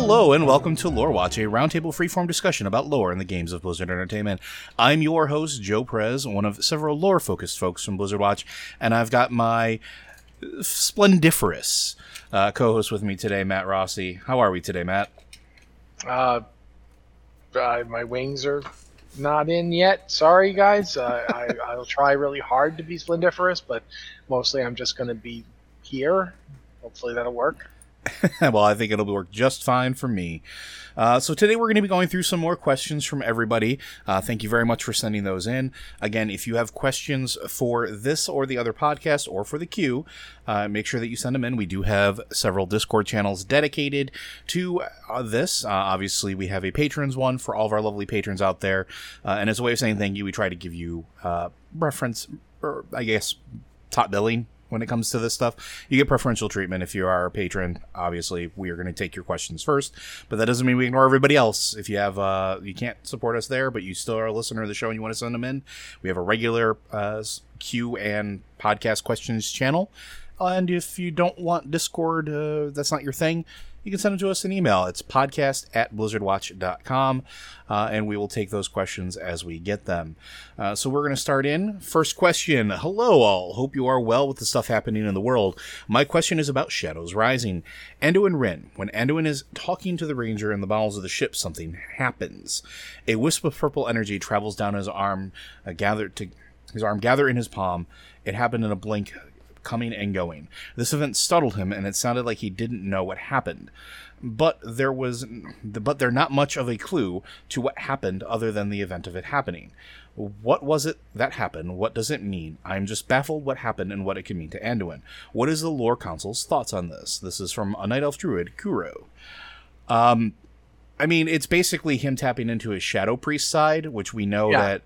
Hello and welcome to Lore Watch, a roundtable freeform discussion about lore in the games of Blizzard Entertainment. I'm your host, Joe Perez, one of several lore focused folks from Blizzard Watch, and I've got my splendiferous uh, co host with me today, Matt Rossi. How are we today, Matt? Uh, uh, my wings are not in yet. Sorry, guys. Uh, I, I'll try really hard to be splendiferous, but mostly I'm just going to be here. Hopefully that'll work. well, I think it'll work just fine for me. Uh, so today we're going to be going through some more questions from everybody. Uh, thank you very much for sending those in. Again, if you have questions for this or the other podcast or for the queue, uh, make sure that you send them in. We do have several Discord channels dedicated to uh, this. Uh, obviously, we have a patrons one for all of our lovely patrons out there. Uh, and as a way of saying thank you, we try to give you reference, or I guess, top billing when it comes to this stuff. You get preferential treatment if you are a patron. Obviously, we are going to take your questions first, but that doesn't mean we ignore everybody else. If you have, uh, you can't support us there, but you still are a listener of the show and you want to send them in, we have a regular uh, queue and podcast questions channel. And if you don't want Discord, uh, that's not your thing, you can send them to us an email. It's podcast at blizzardwatch.com, uh, and we will take those questions as we get them. Uh, so we're going to start in. First question Hello, all. Hope you are well with the stuff happening in the world. My question is about Shadows Rising. Anduin Wrynn. When Anduin is talking to the Ranger in the bowels of the ship, something happens. A wisp of purple energy travels down his arm, uh, gathered to his arm gather in his palm. It happened in a blink coming and going. This event startled him, and it sounded like he didn't know what happened. But there was, but there not much of a clue to what happened other than the event of it happening. What was it that happened? What does it mean? I'm just baffled what happened and what it can mean to Anduin. What is the lore council's thoughts on this? This is from a night elf druid, Kuro. Um, I mean, it's basically him tapping into his shadow priest side, which we know yeah. that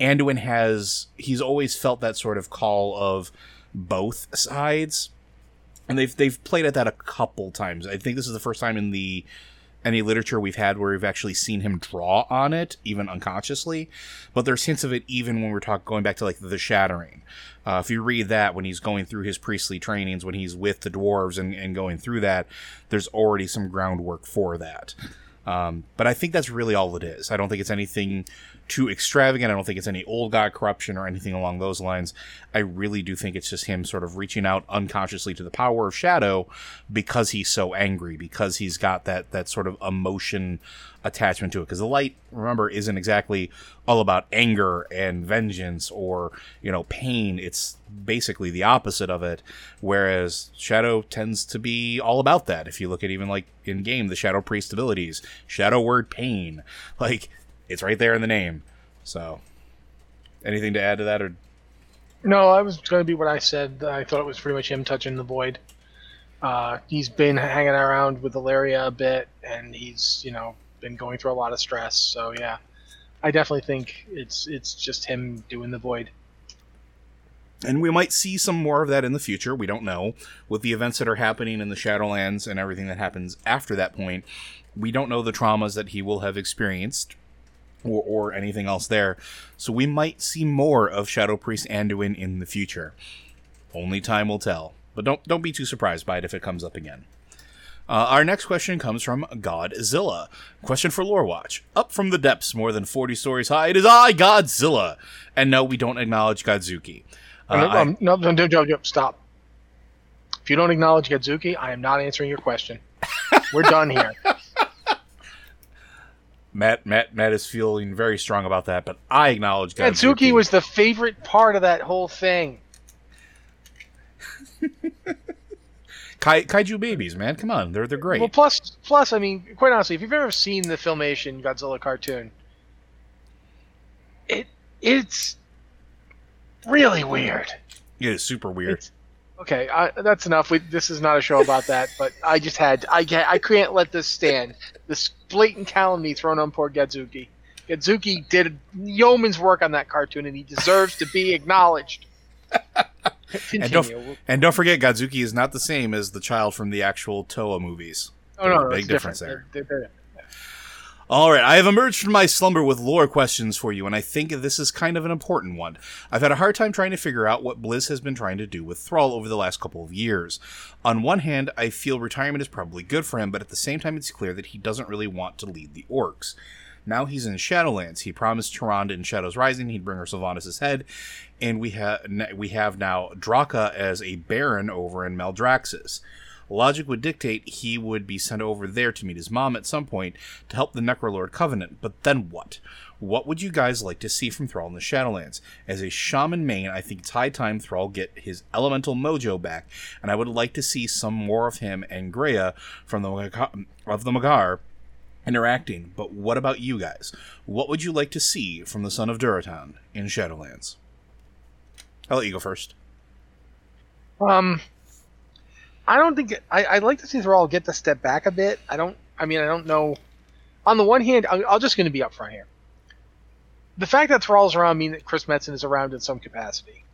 Anduin has. He's always felt that sort of call of both sides, and they've they've played at that a couple times. I think this is the first time in the any literature we've had where we've actually seen him draw on it, even unconsciously. But there's hints of it even when we're talking going back to like the Shattering. Uh, if you read that when he's going through his priestly trainings, when he's with the dwarves and, and going through that, there's already some groundwork for that. Um, but I think that's really all it is. I don't think it's anything too extravagant. I don't think it's any Old God corruption or anything along those lines. I really do think it's just him sort of reaching out unconsciously to the power of shadow because he's so angry, because he's got that that sort of emotion attachment to it. Because the light, remember, isn't exactly all about anger and vengeance or you know pain. It's basically the opposite of it. Whereas shadow tends to be all about that. If you look at even like in game, the shadow priest abilities, shadow word pain, like it's right there in the name. So, anything to add to that, or no? I was going to be what I said. I thought it was pretty much him touching the void. Uh, he's been hanging around with Alleria a bit, and he's you know been going through a lot of stress. So yeah, I definitely think it's it's just him doing the void. And we might see some more of that in the future. We don't know. With the events that are happening in the Shadowlands and everything that happens after that point, we don't know the traumas that he will have experienced or, or anything else there. So we might see more of Shadow Priest Anduin in the future. Only time will tell. But don't don't be too surprised by it if it comes up again. Uh, our next question comes from Godzilla. Question for Lore Watch. Up from the depths, more than 40 stories high, it is I, Godzilla. And no, we don't acknowledge Godzuki. Uh, no, I, no, no, no, no, stop. If you don't acknowledge Godzuki, I am not answering your question. We're done here. Matt, Matt, Matt is feeling very strong about that, but I acknowledge Godzuki was the favorite part of that whole thing. Kai, kaiju babies, man, come on, they're they're great. Well, plus, plus, I mean, quite honestly, if you've ever seen the Filmation Godzilla cartoon, it it's really weird. It is super weird. It's, okay, I, that's enough. We, this is not a show about that, but I just had I I can't let this stand. This blatant calumny thrown on poor Godzuki. Godzuki did yeoman's work on that cartoon, and he deserves to be acknowledged. And, don't, and don't forget, Godzuki is not the same as the child from the actual Toho movies. Oh no, no big difference there. They're, they're, All right, I have emerged from my slumber with lore questions for you, and I think this is kind of an important one. I've had a hard time trying to figure out what Blizz has been trying to do with Thrall over the last couple of years. On one hand, I feel retirement is probably good for him, but at the same time, it's clear that he doesn't really want to lead the orcs. Now he's in Shadowlands. He promised Tyrande in Shadows Rising he'd bring her Sylvanas' head, and we have we have now Draka as a Baron over in Maldraxxus. Logic would dictate he would be sent over there to meet his mom at some point to help the Necrolord Covenant, but then what? What would you guys like to see from Thrall in the Shadowlands? As a shaman main, I think it's high time Thrall get his elemental mojo back, and I would like to see some more of him and Grea from the of the Mag'har interacting. But what about you guys? What would you like to see from the son of Durotan in Shadowlands? I'll let you go first. Um, I don't think I, I'd like to see Thrall get to step back a bit. I don't. I mean, I don't know. On the one hand, I'm, I'm just going to be upfront here. The fact that Thrall's around means that Chris Metzen is around in some capacity.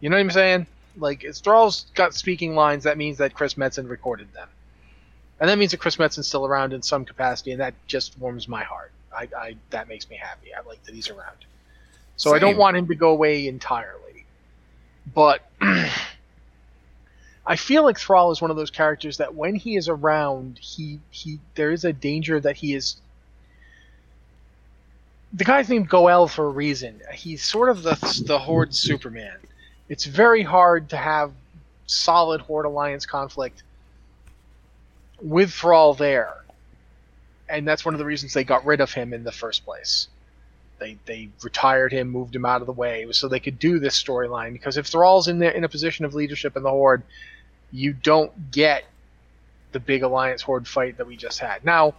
You know what I'm saying? Like, if Thrall's got speaking lines, that means that Chris Metzen recorded them. And that means that Chris Metzen's still around in some capacity, and that just warms my heart. I, I that makes me happy. I like that he's around. So Same. I don't want him to go away entirely. But I feel like Thrall is one of those characters that when he is around, he he there is a danger that he is. The guy's named Go'el for a reason. He's sort of the the Horde Superman. It's very hard to have solid Horde Alliance conflict with Thrall there, and that's one of the reasons they got rid of him in the first place. They they retired him, moved him out of the way, so they could do this storyline. Because if Thrall's in there in a position of leadership in the Horde, you don't get the big alliance horde fight that we just had. Now,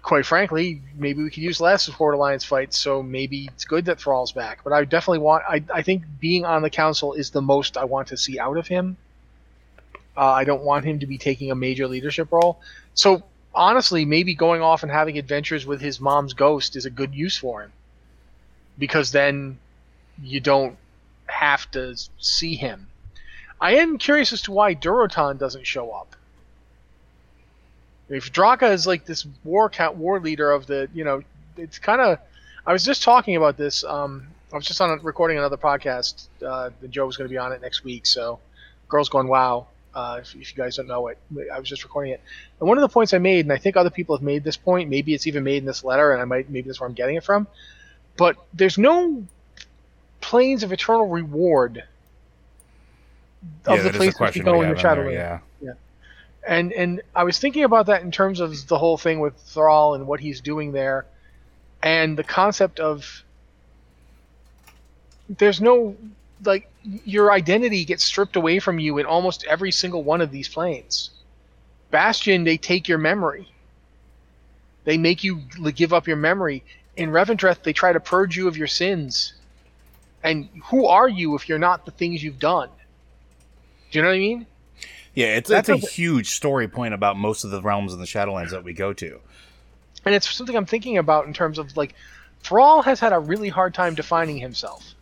quite frankly, maybe we could use less of horde alliance fights, so maybe it's good that Thrall's back. But I definitely want. I I think being on the council is the most I want to see out of him. Uh, I don't want him to be taking a major leadership role. So honestly, maybe going off and having adventures with his mom's ghost is a good use for him, because then you don't have to see him I am curious as to why Durotan doesn't show up. If Draka is like this war count war leader of the, you know, it's kind of. I was just talking about this. Um, I was just on a, recording another podcast. Uh, Joe was going to be on it next week. So, girls going wow. Uh, if, if, you guys don't know it, I was just recording it. And one of the points I made, and I think other people have made this point. Maybe it's even made in this letter, and I might maybe that's where I'm getting it from. But there's no planes of eternal reward of yeah, the places you go in your Shadowland. Yeah. yeah. And and I was thinking about that in terms of the whole thing with Thrall and what he's doing there, and the concept of there's no like your identity gets stripped away from you in almost every single one of these planes. Bastion, they take your memory. They make you give up your memory. In Revendreth, they try to purge you of your sins. And who are you if you're not the things you've done? Do you know what I mean? Yeah, it's that's a, a huge story point about most of the realms in the Shadowlands that we go to. And it's something I'm thinking about in terms of like Thrall has had a really hard time defining himself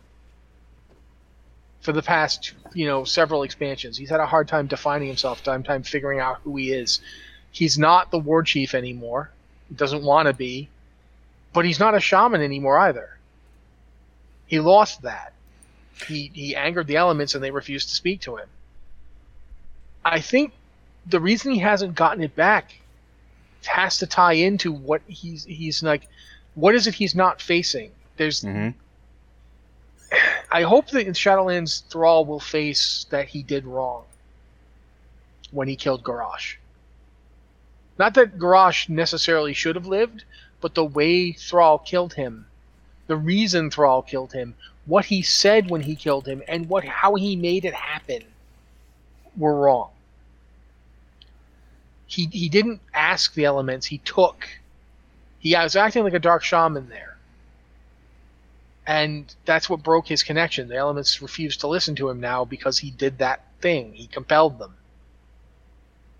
for the past, you know, several expansions. He's had a hard time defining himself, time time figuring out who he is. He's not the war chief anymore. He doesn't want to be, but he's not a shaman anymore either. He lost that. He he angered the elements and they refused to speak to him. I think the reason he hasn't gotten it back has to tie into what he's he's like. What is it he's not facing? There's. Mm-hmm. I hope that in Shadowlands, Thrall will face that he did wrong when he killed Garrosh. Not that Garrosh necessarily should have lived, but the way Thrall killed him, the reason Thrall killed him, what he said when he killed him, and what how he made it happen were wrong he he didn't ask the elements. He took. He was acting like a dark shaman there, and that's what broke his connection. The elements refused to listen to him now because he did that thing. He compelled them,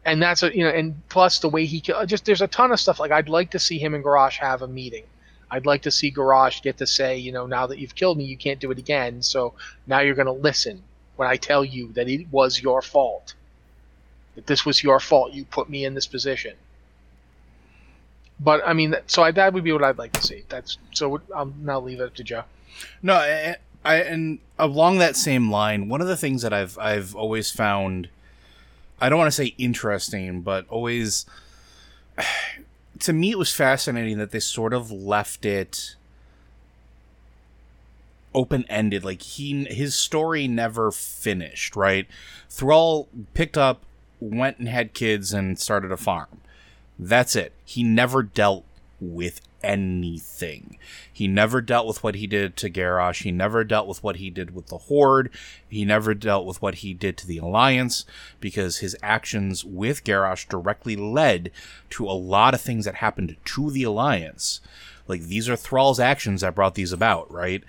and that's a you know. And plus the way he just there's a ton of stuff. Like I'd like to see him and Garrosh have a meeting. I'd like to see Garrosh get to say, you know, now that you've killed me, you can't do it again. So now you're going to listen when I tell you that it was your fault that this was your fault. You put me in this position. But I mean, so I, that would be what I'd like to see. That's so. Um, I'll now leave it to Joe. No, I, I, and along that same line, one of the things that I've I've always found, I don't want to say interesting, but always, to me, it was fascinating that they sort of left it open ended. Like he his story never finished. Right, Thrall picked up, went and had kids, and started a farm. That's it. He never dealt with anything. He never dealt with what he did to Garrosh. He never dealt with what he did with the Horde. He never dealt with what he did to the Alliance because his actions with Garrosh directly led to a lot of things that happened to the Alliance. Like these are Thrall's actions that brought these about, right?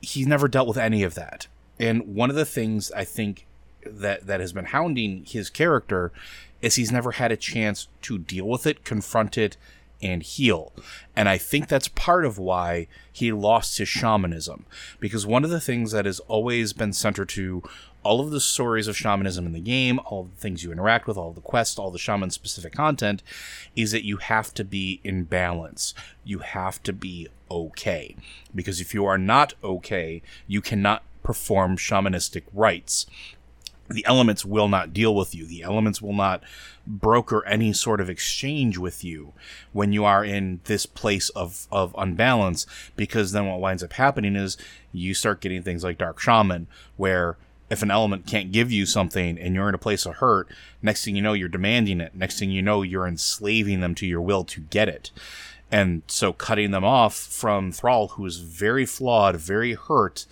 He's never dealt with any of that. And one of the things I think that that has been hounding his character is he's never had a chance to deal with it, confront it, and heal. And I think that's part of why he lost his shamanism. Because one of the things that has always been centered to all of the stories of shamanism in the game, all the things you interact with, all the quests, all the shaman specific content, is that you have to be in balance. You have to be okay. Because if you are not okay, you cannot perform shamanistic rites the elements will not deal with you. The elements will not broker any sort of exchange with you when you are in this place of, of unbalance, because then what winds up happening is you start getting things like Dark Shaman, where if an element can't give you something and you're in a place of hurt, next thing you know, you're demanding it. Next thing you know, you're enslaving them to your will to get it. And so cutting them off from Thrall, who is very flawed, very hurt,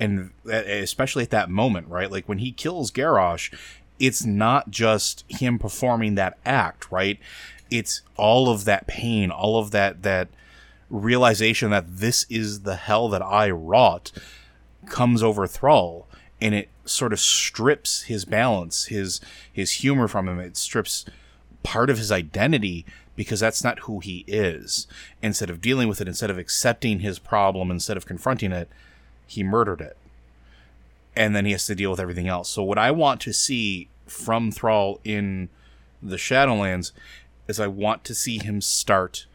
and especially at that moment, right? Like when he kills Garrosh, it's not just him performing that act, right? It's all of that pain, all of that that realization that this is the hell that I wrought comes over Thrall and it sort of strips his balance, his his humor from him. It strips part of his identity because that's not who he is. Instead of dealing with it, instead of accepting his problem, instead of confronting it, he murdered it. And then he has to deal with everything else. So what I want to see from Thrall in the Shadowlands is I want to see him start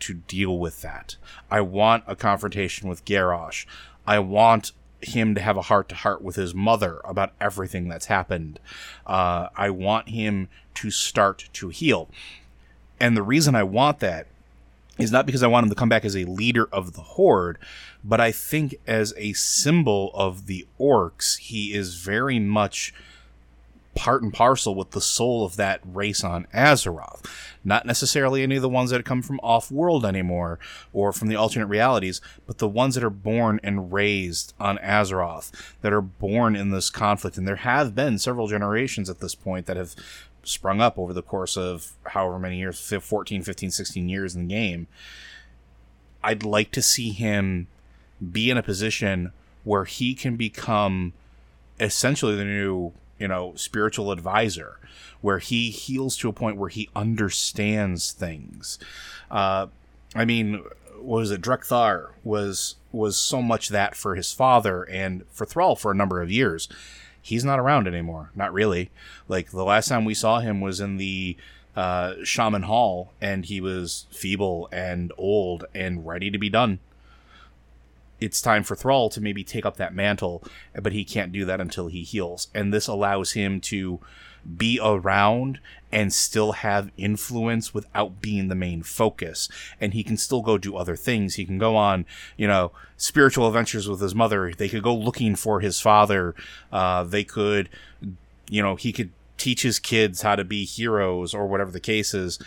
to deal with that. I want a confrontation with Garrosh. I want him to have a heart to heart with his mother about everything that's happened. Uh, I want him to start to heal. And the reason I want that is not because I want him to come back as a leader of the Horde, but I think as a symbol of the orcs, he is very much part and parcel with the soul of that race on Azeroth. Not necessarily any of the ones that come from off world anymore or from the alternate realities, but the ones that are born and raised on Azeroth, that are born in this conflict. And there have been several generations at this point that have sprung up over the course of however many years 14, 15, 16 years in the game. I'd like to see him be in a position where he can become essentially the new you know, spiritual advisor, where he heals to a point where he understands things. Uh, I mean, was it Drek'Thar was was so much that for his father and for Thrall for a number of years. He's not around anymore. Not really. Like the last time we saw him was in the uh, Shaman Hall, and he was feeble and old and ready to be done it's time for Thrall to maybe take up that mantle, but he can't do that until he heals. And this allows him to be around and still have influence without being the main focus. And he can still go do other things. He can go on, you know, spiritual adventures with his mother. They could go looking for his father. Uh, they could, you know, he could teach his kids how to be heroes or whatever the case is.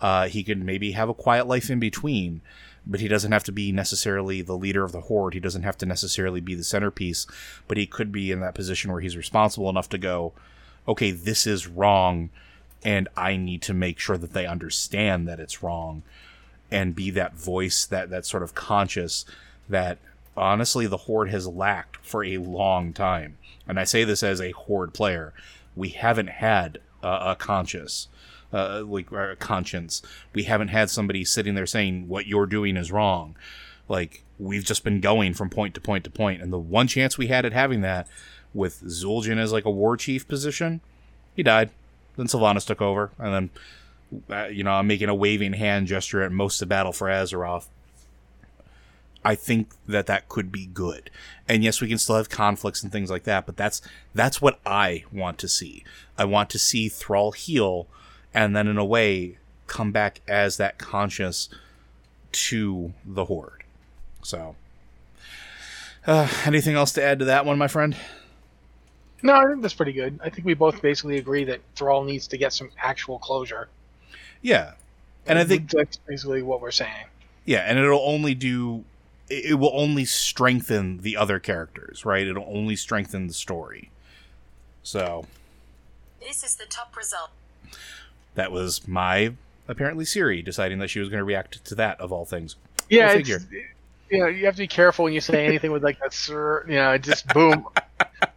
Uh, he could maybe have a quiet life in between but he doesn't have to be necessarily the leader of the horde. He doesn't have to necessarily be the centerpiece, but he could be in that position where he's responsible enough to go, okay, this is wrong, and I need to make sure that they understand that it's wrong, and be that voice, that that sort of conscious that honestly the horde has lacked for a long time. And I say this as a horde player. We haven't had a conscious uh, like a conscience. We haven't had somebody sitting there saying what you're doing is wrong. Like we've just been going from point to point to point, and the one chance we had at having that with Zul'jin as like a war chief position, he died. Then Sylvanas took over, and then uh, you know, I'm making a waving hand gesture at most of battle for Azeroth. I think that that could be good. And yes, we can still have conflicts and things like that, but that's that's what I want to see. I want to see Thrall heal and then in a way come back as that conscious to the horde. So uh, anything else to add to that one, my friend? No, I think that's pretty good. I think we both basically agree that Thrall needs to get some actual closure. Yeah. And I think that's basically what we're saying. Yeah, and it'll only do it will only strengthen the other characters, right? It'll only strengthen the story. So this is the top result. That was my apparently Siri deciding that she was going to react to that of all things. Yeah, it's, you know, you have to be careful when you say anything with like that, sir. You know, just boom.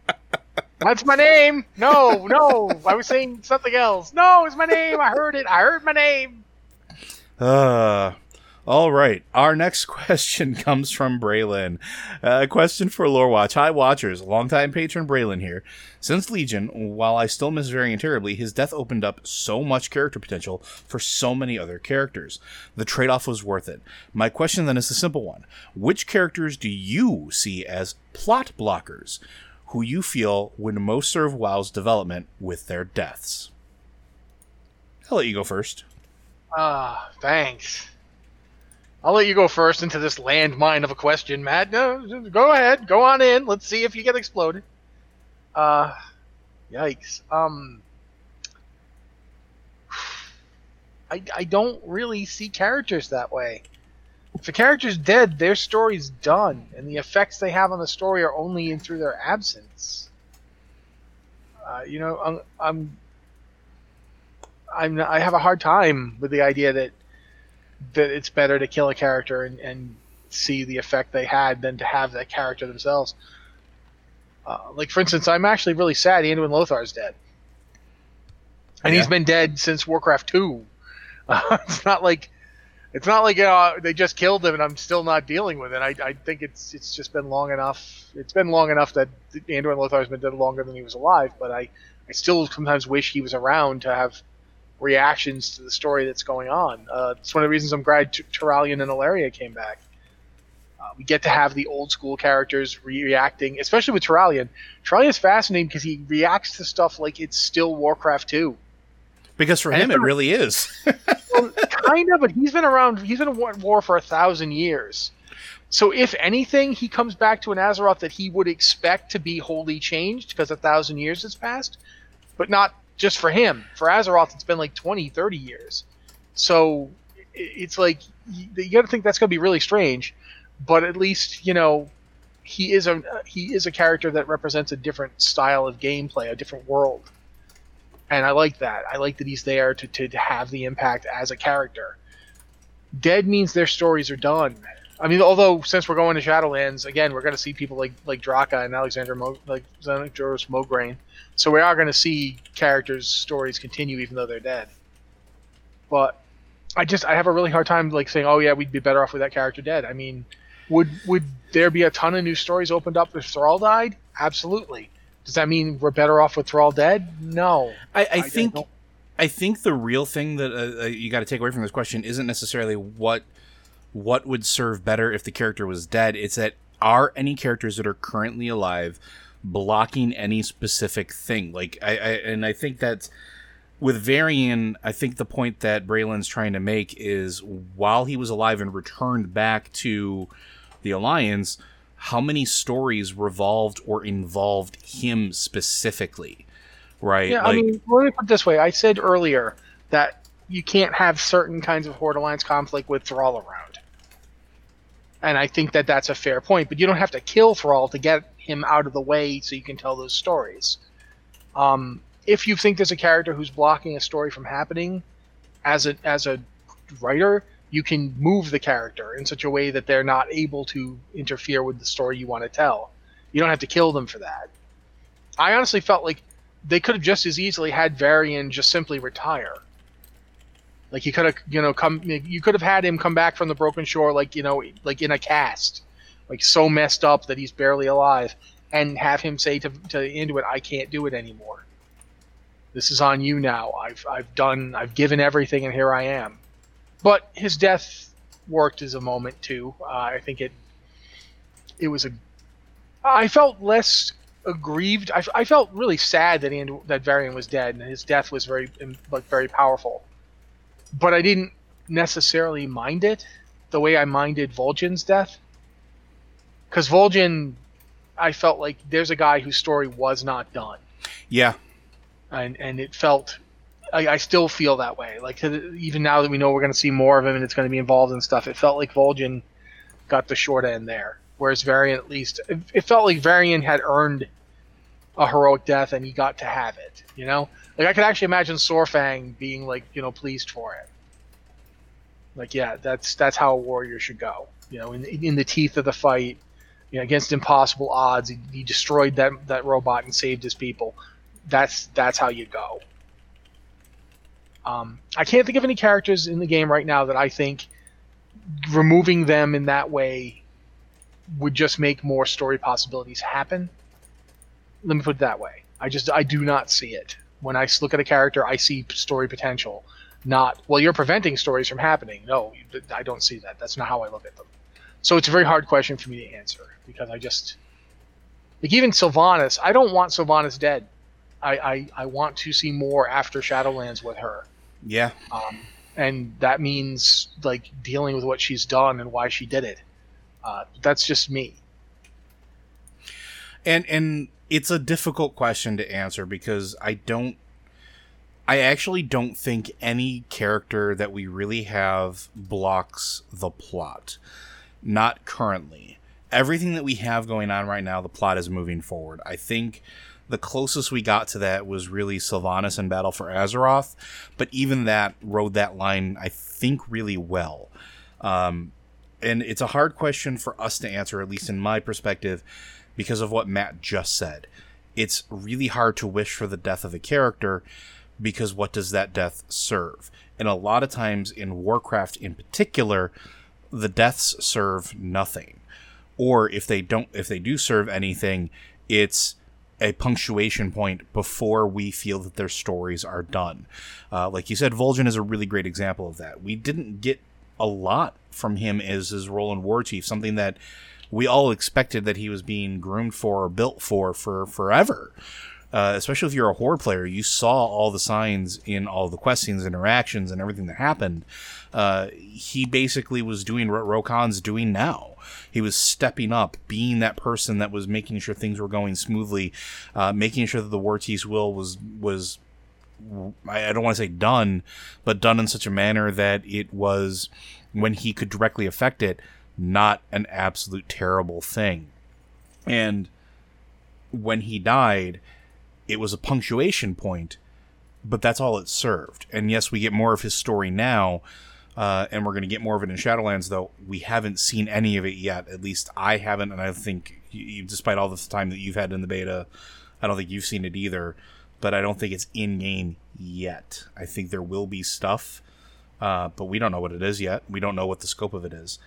That's my name. No, no, I was saying something else. No, it's my name. I heard it. I heard my name. Uh, all right. Our next question comes from Braylon. A uh, question for Lore Watch. Hi, Watchers. Longtime patron Braylon here. Since Legion, while I still miss Varian terribly, his death opened up so much character potential for so many other characters. The trade off was worth it. My question then is a simple one Which characters do you see as plot blockers? Who you feel would most serve WoW's development with their deaths. I'll let you go first. Ah, thanks. I'll let you go first into this landmine of a question, Matt. No, go ahead, go on in. Let's see if you get exploded. Uh, yikes. Um, I I don't really see characters that way if a character's dead, their story's done, and the effects they have on the story are only in through their absence. Uh, you know, I'm, I'm, I'm, I have a hard time with the idea that that it's better to kill a character and, and see the effect they had than to have that character themselves. Uh, like for instance, I'm actually really sad Anduin Lothar's dead, and yeah. he's been dead since Warcraft two. Uh, it's not like it's not like you know, they just killed him and I'm still not dealing with it. I, I think it's it's just been long enough. It's been long enough that Anduin Lothar has been dead longer than he was alive. But I, I still sometimes wish he was around to have reactions to the story that's going on. Uh, it's one of the reasons I'm glad T- Turalyon and Alleria came back. Uh, we get to have the old school characters re- reacting, especially with Turalyon. Turalyon is fascinating because he reacts to stuff like it's still Warcraft 2. Because for and him, it really is. kind of, but he's been around. He's been in war for a thousand years. So, if anything, he comes back to an Azeroth that he would expect to be wholly changed because a thousand years has passed, but not just for him. For Azeroth, it's been like 20, 30 years. So, it's like you got to think that's going to be really strange. But at least you know he is a he is a character that represents a different style of gameplay, a different world and I like that. I like that he's there to, to, have the impact as a character. Dead means their stories are done. I mean, although since we're going to Shadowlands again, we're going to see people like like Draka and Alexander Mo, like Alexandros Mograine, so we are going to see characters' stories continue even though they're dead. But I just I have a really hard time like saying, oh yeah, we'd be better off with that character dead. I mean, would would there be a ton of new stories opened up if Thrall died? Absolutely. Does that mean we're better off with Thrall dead? No. I, I, I think I think the real thing that uh, uh you got to take away from this question isn't necessarily what what would serve better if the character was dead. It's that are any characters that are currently alive blocking any specific thing? Like I, I and I think that's with Varian, I think the point that Braylon's trying to make is while he was alive and returned back to the Alliance, how many stories revolved or involved him specifically, right? Yeah, like, I mean, let me put it this way: I said earlier that you can't have certain kinds of Horde Alliance conflict with Thrall around, and I think that that's a fair point. But you don't have to kill Thrall to get him out of the way so you can tell those stories. Um, if you think there's a character who's blocking a story from happening, as a as a writer, you can move the character in such a way that they're not able to interfere with the story you want to tell. You don't have to kill them for that. I honestly felt like they could have just as easily had Varian just simply retire. Like you could have, you know, come. You could have had him come back from the Broken Shore, like you know, like in a cast, like so messed up that he's barely alive, and have him say to to Anduin, "I can't do it anymore." This is on you now. I've I've done I've given everything, and here I am. But his death worked as a moment too. Uh, I think it it was a. I felt less aggrieved. I, I felt really sad that he, that Varian was dead, and his death was very like very powerful. But I didn't necessarily mind it the way I minded Vol'jin's death. Because Vol'jin, I felt like there's a guy whose story was not done. Yeah. And and it felt, I, I still feel that way. Like even now that we know we're going to see more of him and it's going to be involved in stuff, it felt like Vol'jin got the short end there. Whereas Varian, at least, it, it felt like Varian had earned a heroic death and he got to have it. You know, like I could actually imagine Saurfang being like you know pleased for it. Like yeah, that's that's how a warrior should go. You know, in in the teeth of the fight, you know, against impossible odds, he, he destroyed that that robot and saved his people. That's that's how you go. Um, I can't think of any characters in the game right now that I think removing them in that way would just make more story possibilities happen. Let me put it that way. I just I do not see it. When I look at a character, I see story potential. Not well, you're preventing stories from happening. No, I don't see that. That's not how I look at them. So it's a very hard question for me to answer because I just like even Sylvanas. I don't want Sylvanas dead. I I, I want to see more after Shadowlands with her. Yeah. Um, and that means like dealing with what she's done and why she did it. Uh, that's just me. And and it's a difficult question to answer because I don't I actually don't think any character that we really have blocks the plot. Not currently. Everything that we have going on right now, the plot is moving forward. I think the closest we got to that was really Sylvanas in Battle for Azeroth, but even that rode that line, I think, really well. Um, and it's a hard question for us to answer, at least in my perspective, because of what Matt just said. It's really hard to wish for the death of a character because what does that death serve? And a lot of times in Warcraft in particular, the deaths serve nothing. Or if they don't if they do serve anything, it's a punctuation point before we feel that their stories are done. Uh, like you said, Vol'jin is a really great example of that. We didn't get a lot from him as his role in War Chief, something that we all expected that he was being groomed for or built for for forever. Uh, especially if you're a horde player, you saw all the signs in all the quest interactions, and everything that happened. Uh, he basically was doing what Rokhan's doing now. He was stepping up, being that person that was making sure things were going smoothly, uh, making sure that the War will was was I don't want to say done, but done in such a manner that it was when he could directly affect it, not an absolute terrible thing. And when he died, it was a punctuation point, but that's all it served. And yes, we get more of his story now, uh, and we're going to get more of it in Shadowlands, though we haven't seen any of it yet. At least I haven't, and I think, you, despite all the time that you've had in the beta, I don't think you've seen it either. But I don't think it's in game yet. I think there will be stuff, uh, but we don't know what it is yet. We don't know what the scope of it is.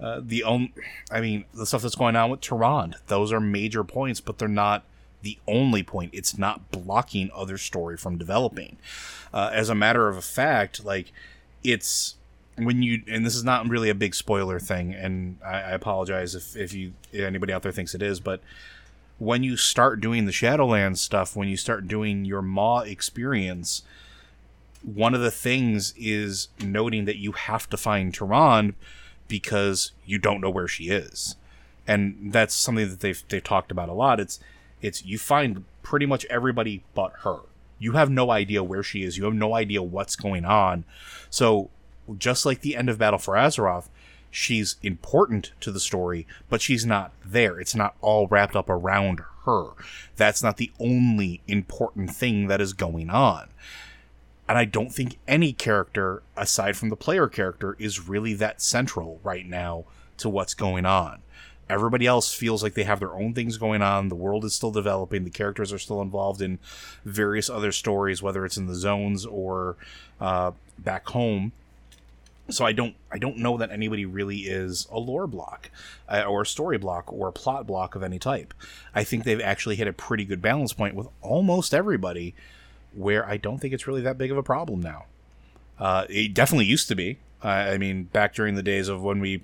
Uh, the only, I mean, the stuff that's going on with Tyrande, those are major points, but they're not the only point. It's not blocking other story from developing. Uh, as a matter of fact, like it's when you and this is not really a big spoiler thing, and I, I apologize if if you anybody out there thinks it is, but when you start doing the Shadowlands stuff, when you start doing your Maw experience, one of the things is noting that you have to find Tyrande because you don't know where she is. And that's something that they've they've talked about a lot. It's it's you find pretty much everybody but her. You have no idea where she is. You have no idea what's going on. So just like the end of Battle for Azeroth, she's important to the story, but she's not there. It's not all wrapped up around her. That's not the only important thing that is going on. And I don't think any character, aside from the player character, is really that central right now to what's going on. Everybody else feels like they have their own things going on. The world is still developing. The characters are still involved in various other stories, whether it's in the zones or uh, back home. So I don't, I don't know that anybody really is a lore block, uh, or a story block, or a plot block of any type. I think they've actually hit a pretty good balance point with almost everybody where I don't think it's really that big of a problem now. Uh, it definitely used to be. Uh, I mean, back during the days of when we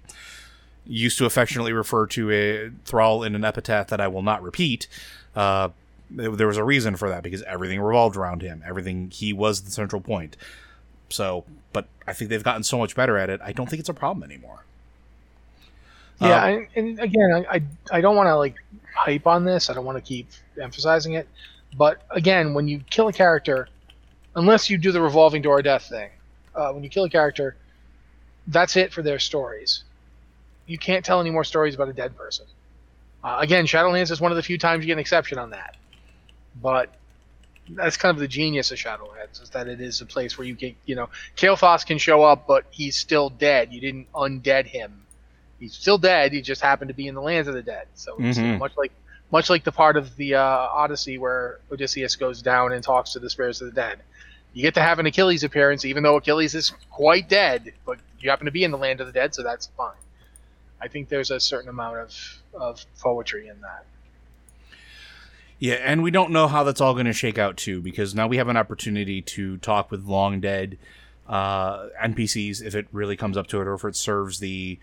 used to affectionately refer to a Thrall in an epithet that I will not repeat. Uh, there was a reason for that because everything revolved around him. Everything he was the central point. So, but I think they've gotten so much better at it. I don't think it's a problem anymore. Yeah, um, I, and again, I I, I don't want to like hype on this. I don't want to keep emphasizing it, but again, when you kill a character, unless you do the revolving door of death thing, uh, when you kill a character, that's it for their stories. You can't tell any more stories about a dead person. Uh, again, Shadowlands is one of the few times you get an exception on that, but that's kind of the genius of Shadowlands is that it is a place where you can, you know, Kael'thas can show up, but he's still dead. You didn't undead him he's still dead. He just happened to be in the lands of the dead. So mm-hmm. much like much like the part of the uh, Odyssey where Odysseus goes down and talks to the spirits of the dead. You get to have an Achilles appearance, even though Achilles is quite dead, but you happen to be in the land of the dead, so that's fine. I think there's a certain amount of, of poetry in that. Yeah, and we don't know how that's all going to shake out too, because now we have an opportunity to talk with long dead uh, NPCs if it really comes up to it, or if it serves the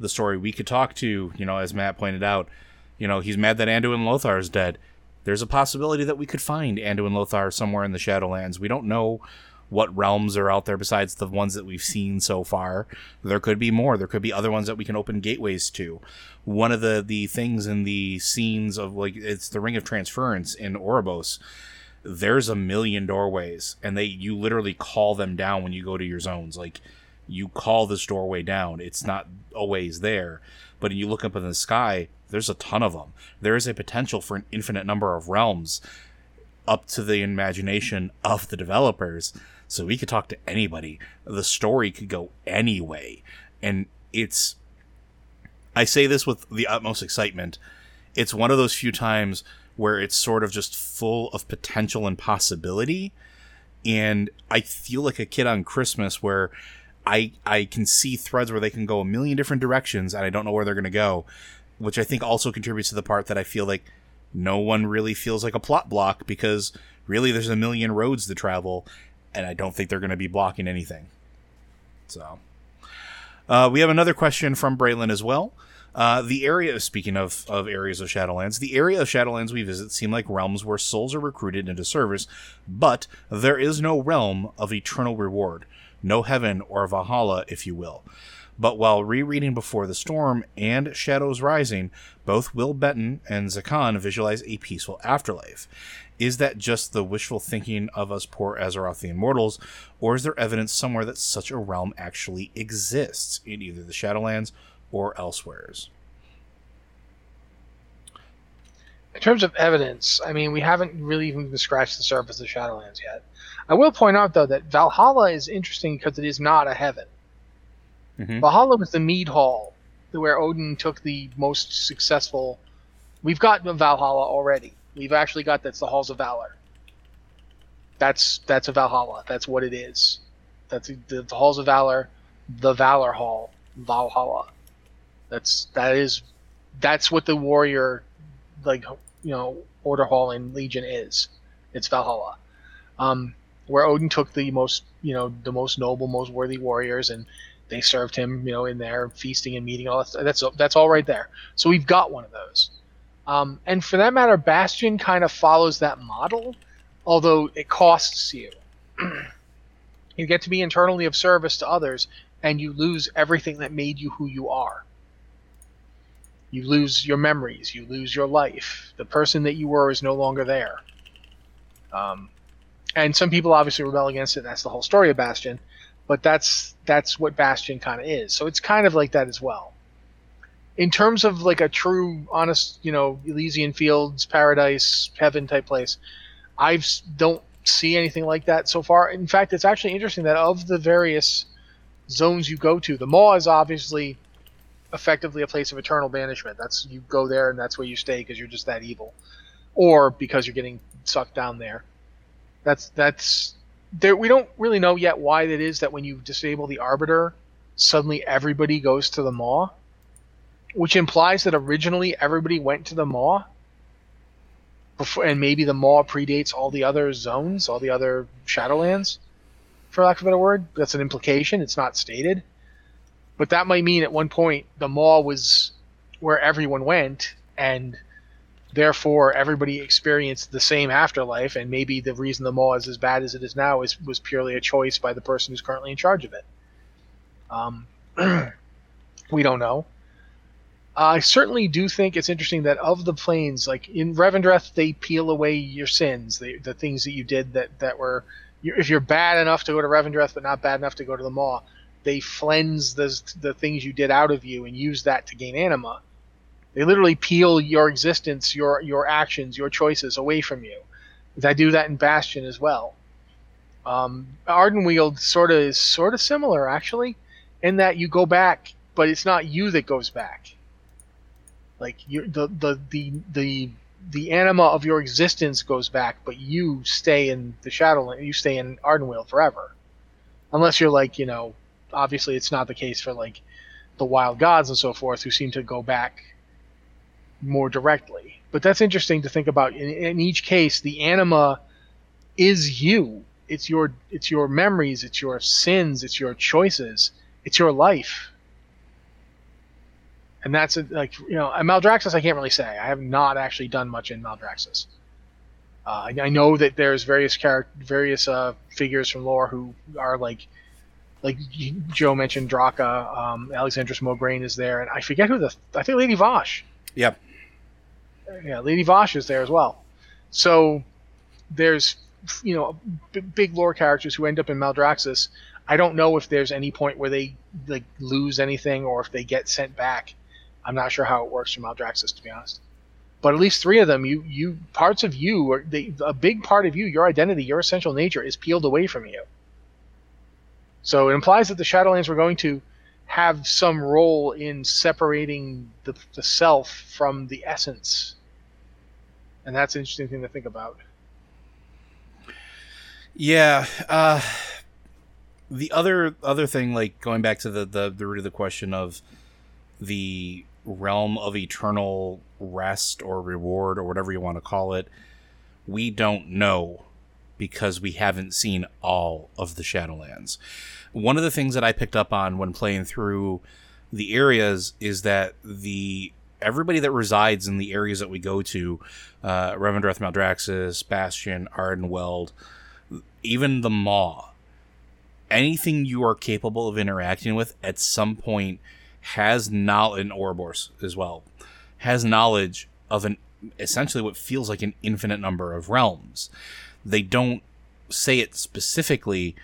the story we could talk to, you know, as Matt pointed out, you know, he's mad that Anduin Lothar is dead. There's a possibility that we could find Anduin Lothar somewhere in the Shadowlands. We don't know what realms are out there besides the ones that we've seen so far. There could be more. There could be other ones that we can open gateways to. One of the the things in the scenes of like it's the Ring of Transference in Oribos. There's a million doorways, and they you literally call them down when you go to your zones. Like you call this doorway down. It's not always there, but you look up in the sky, there's a ton of them. There is a potential for an infinite number of realms up to the imagination of the developers. So we could talk to anybody. The story could go anyway. And it's I say this with the utmost excitement. It's one of those few times where it's sort of just full of potential and possibility. And I feel like a kid on Christmas where I I can see threads where they can go a million different directions and I don't know where they're going to go, which I think also contributes to the part that I feel like no one really feels like a plot block because really there's a million roads to travel and I don't think they're going to be blocking anything. So, uh, we have another question from Braylon as well. Uh, the area, speaking of, of areas of Shadowlands, the area of Shadowlands we visit seem like realms where souls are recruited into service, but there is no realm of eternal reward no heaven or Valhalla, if you will. But while rereading Before the Storm and Shadows Rising, both Will Benton and Zekhan visualize a peaceful afterlife. Is that just the wishful thinking of us poor Azerothian mortals, or is there evidence somewhere that such a realm actually exists in either the Shadowlands or elsewheres? In terms of evidence, I mean, we haven't really even scratched the surface of the Shadowlands yet. I will point out though that Valhalla is interesting because it is not a heaven. Mm-hmm. Valhalla was the mead hall where Odin took the most successful. We've got Valhalla already. We've actually got that's the halls of valor. That's that's a Valhalla. That's what it is. That's the, the halls of valor, the Valor Hall, Valhalla. That's that is that's what the warrior, like you know, order hall in Legion is. It's Valhalla. Um, where Odin took the most, you know, the most noble, most worthy warriors, and they served him, you know, in there, feasting and meeting. All that, that's that's all right there. So we've got one of those. Um, and for that matter, Bastion kind of follows that model, although it costs you. you get to be internally of service to others, and you lose everything that made you who you are. You lose your memories. You lose your life. The person that you were is no longer there. Um, and some people obviously rebel against it. That's the whole story of Bastion, but that's that's what Bastion kind of is. So it's kind of like that as well. In terms of like a true, honest, you know, Elysian Fields, Paradise, Heaven type place, I don't see anything like that so far. In fact, it's actually interesting that of the various zones you go to, the Maw is obviously effectively a place of eternal banishment. That's you go there and that's where you stay because you're just that evil, or because you're getting sucked down there. That's that's there. We don't really know yet why that is that when you disable the arbiter, suddenly everybody goes to the maw, which implies that originally everybody went to the maw before, and maybe the Maw predates all the other zones, all the other Shadowlands, for lack of a better word. That's an implication. It's not stated, but that might mean at one point the Maw was where everyone went, and therefore everybody experienced the same afterlife. And maybe the reason the Maw is as bad as it is now is was purely a choice by the person who's currently in charge of it. Um, we don't know. I certainly do think it's interesting that of the planes, like in Revendreth, they peel away your sins, the, the things that you did that that were. If you're bad enough to go to Revendreth, but not bad enough to go to the Maw, they cleanse the the things you did out of you and use that to gain anima. They literally peel your existence, your your actions, your choices away from you. They do that in Bastion as well. Um, Ardenweald sort of is sort of similar actually, in that you go back, but it's not you that goes back like you the, the the the the anima of your existence goes back, but you stay in the Shadowland. You stay in Ardenweald forever, unless you're like you know. Obviously, it's not the case for like the wild gods and so forth, who seem to go back more directly. But that's interesting to think about. In, in each case, the anima is you. It's your it's your memories. It's your sins. It's your choices. It's your life and that's a, like you know Maldraxxus I can't really say. I have not actually done much in Maldraxxus. Uh, I, know that there's various character, various uh, figures from lore who are like, like Joe mentioned, Draka, um, Alexandros Mograine is there, and I forget who the I think Lady Vashj. Yep. Yeah, Lady Vashj is there as well. So there's you know b- big lore characters who end up in Maldraxxus. I don't know if there's any point where they like lose anything or if they get sent back. I'm not sure how it works for Maldraxxus, to be honest. But at least three of them, you you parts of you, a big part of you, your identity, your essential nature, is peeled away from you. So it implies that the Shadowlands were going to have some role in separating the, the self from the essence, and that's an interesting thing to think about. Yeah. Uh, the other other thing, like going back to the, the the root of the question of the realm of eternal rest or reward or whatever you want to call it, we don't know because we haven't seen all of the Shadowlands. One of the things that I picked up on when playing through the areas is that the everybody that resides in the areas that we go to, uh, Revendreth Maldraxxus, Bastion, Ardenweald, even the Maw, anything you are capable of interacting with at some point has knowledge, and Oribos as well, has knowledge of an essentially what feels like an infinite number of realms. They don't say it specifically,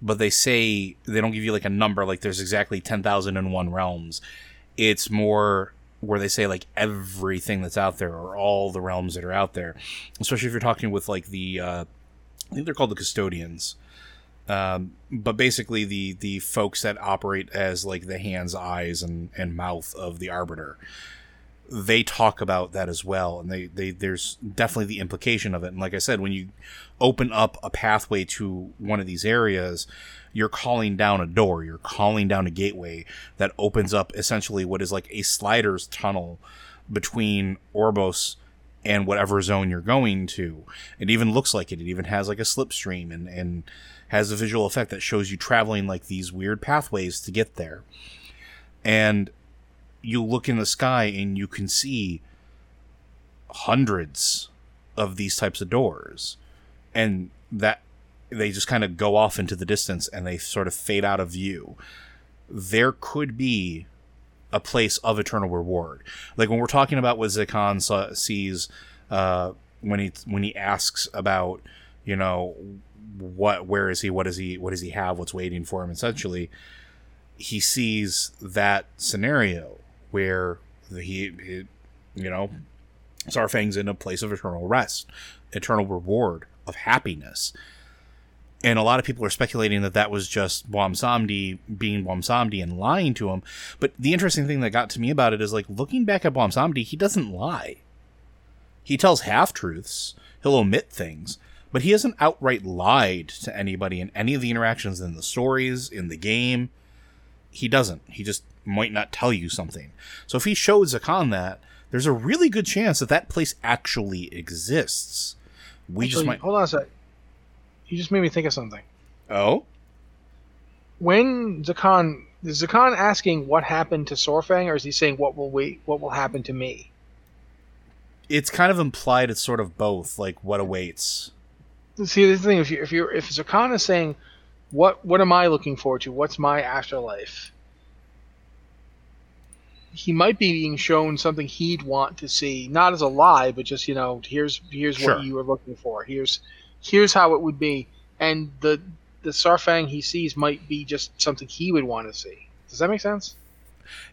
but they say they don't give you like a number like there's exactly 10,001 realms. It's more where they say like everything that's out there or all the realms that are out there. Especially if you're talking with like the uh I think they're called the custodians. Um, but basically, the the folks that operate as like the hands, eyes, and and mouth of the arbiter, they talk about that as well, and they they there's definitely the implication of it. And like I said, when you open up a pathway to one of these areas, you're calling down a door, you're calling down a gateway that opens up essentially what is like a slider's tunnel between Oribos and whatever zone you're going to. It even looks like it. It even has like a slipstream and and has a visual effect that shows you traveling like these weird pathways to get there. And you look in the sky and you can see hundreds of these types of doors. And that they just kind of go off into the distance and they sort of fade out of view. There could be a place of eternal reward. Like when we're talking about what Zekhan sees uh, when he when he asks about, you know, what where is he what does he what does he have what's waiting for him essentially he sees that scenario where he, he you know Saurfang's in a place of eternal rest eternal reward of happiness and a lot of people are speculating that that was just Bwonsamdi being Bwonsamdi and lying to him. But the interesting thing that got to me about it is like looking back at Bwonsamdi, he doesn't lie. He tells half truths. He'll omit things, but he hasn't outright lied to anybody in any of the interactions in the stories, in the game. He doesn't. He just might not tell you something. So if he showed Zekhan that, there's a really good chance that that place actually exists. We just might. hold on a sec. You just made me think of something. Oh, When Zekhan is Zekhan asking what happened to Saurfang, or is he saying what will we What will happen to me? it's kind of implied. It's sort of both. Like what awaits. See, this thing if you if you if Zekhan is saying, what what am I looking forward to? What's my afterlife? He might be being shown something he'd want to see, not as a lie, but just you know, here's here's Sure. what you were looking for. Here's here's how it would be, and the the Saurfang he sees might be just something he would want to see. Does that make sense?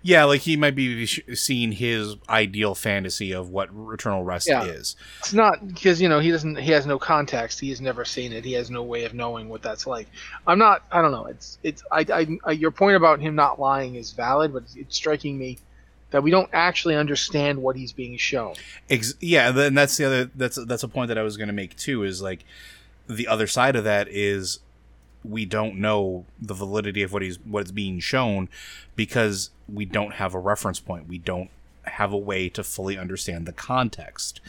Yeah, like he might be seeing his ideal fantasy of what eternal rest Yeah. is. It's not because you know he doesn't. He has no context. He has never seen it. He has no way of knowing what that's like. I'm not. I don't know. It's. It's. I. I, I your point about him not lying is valid, but it's, it's striking me that we don't actually understand what he's being shown. Ex- yeah, and that's the other. That's that's a point that I was going to make too. Is like the other side of that is we don't know the validity of what he's what is being shown because we don't have a reference point. We don't have a way to fully understand the context,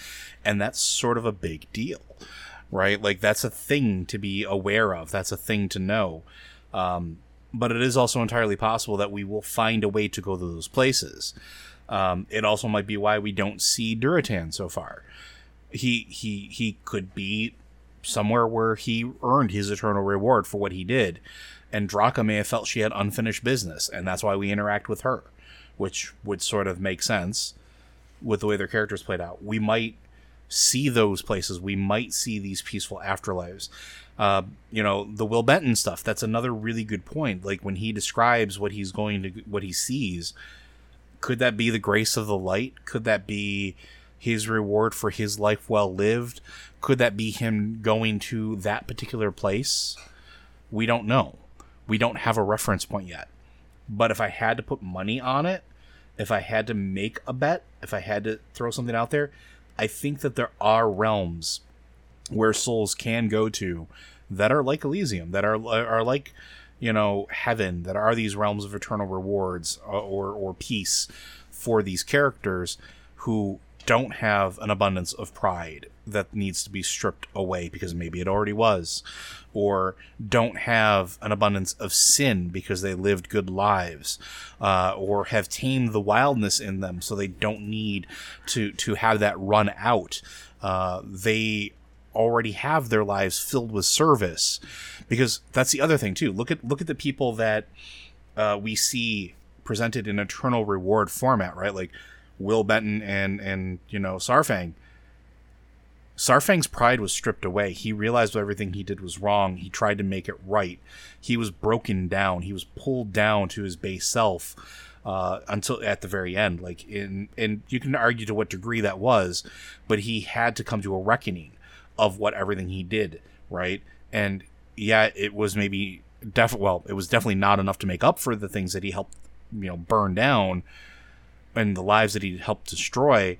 and that's sort of a big deal, right? Like that's a thing to be aware of. That's a thing to know. Um, but it is also entirely possible that we will find a way to go to those places. Um, it also might be why we don't see Durotan so far. He he he could be somewhere where he earned his eternal reward for what he did, and Draka may have felt she had unfinished business, and that's why we interact with her, which would sort of make sense with the way their characters played out. We might see those places. We might see these peaceful afterlives. Uh, you know, the Will Benton stuff. That's another really good point. Like when he describes what he's going to, what he sees, could that be the grace of the light? Could that be his reward for his life well lived? Could that be him going to that particular place? We don't know. We don't have a reference point yet. But if I had to put money on it, if I had to make a bet, if I had to throw something out there, I think that there are realms where souls can go to that are like Elysium, that are are like you know heaven, that are these realms of eternal rewards or or, or peace for these characters who don't have an abundance of pride that needs to be stripped away because maybe it already was or don't have an abundance of sin because they lived good lives uh, or have tamed the wildness in them so they don't need to to have that run out. Uh, they already have their lives filled with service because that's the other thing too. Look at look at the people that uh, we see presented in eternal reward format right? Like will benton and and you know saurfang Saurfang's pride was stripped away. He realized everything he did was wrong. He tried to make it right. He was broken down. He was pulled down to his base self uh, until at the very end. Like in, and you can argue to what degree that was, but he had to come to a reckoning of what everything he did, right? And yeah, it was maybe def well, it was definitely not enough to make up for the things that he helped, you know, burn down and the lives that he helped destroy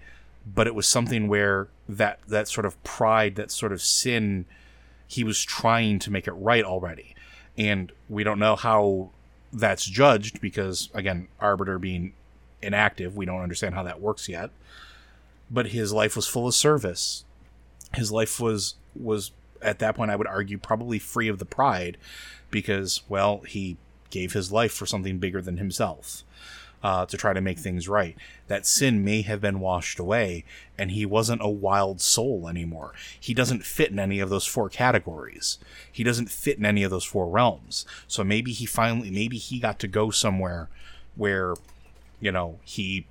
but it was something where that that sort of pride, that sort of sin, he was trying to make it right already, and we don't know how that's judged because again, arbiter being inactive, we don't understand how that works yet. But his life was full of service. His life was was at that point, I would argue, probably free of the pride, because well, he gave his life for something bigger than himself uh, to try to make things right. That sin may have been washed away, and he wasn't a wild soul anymore. He doesn't fit in any of those four categories. He doesn't fit in any of those four realms. So maybe he finally, maybe he got to go somewhere where, you know, he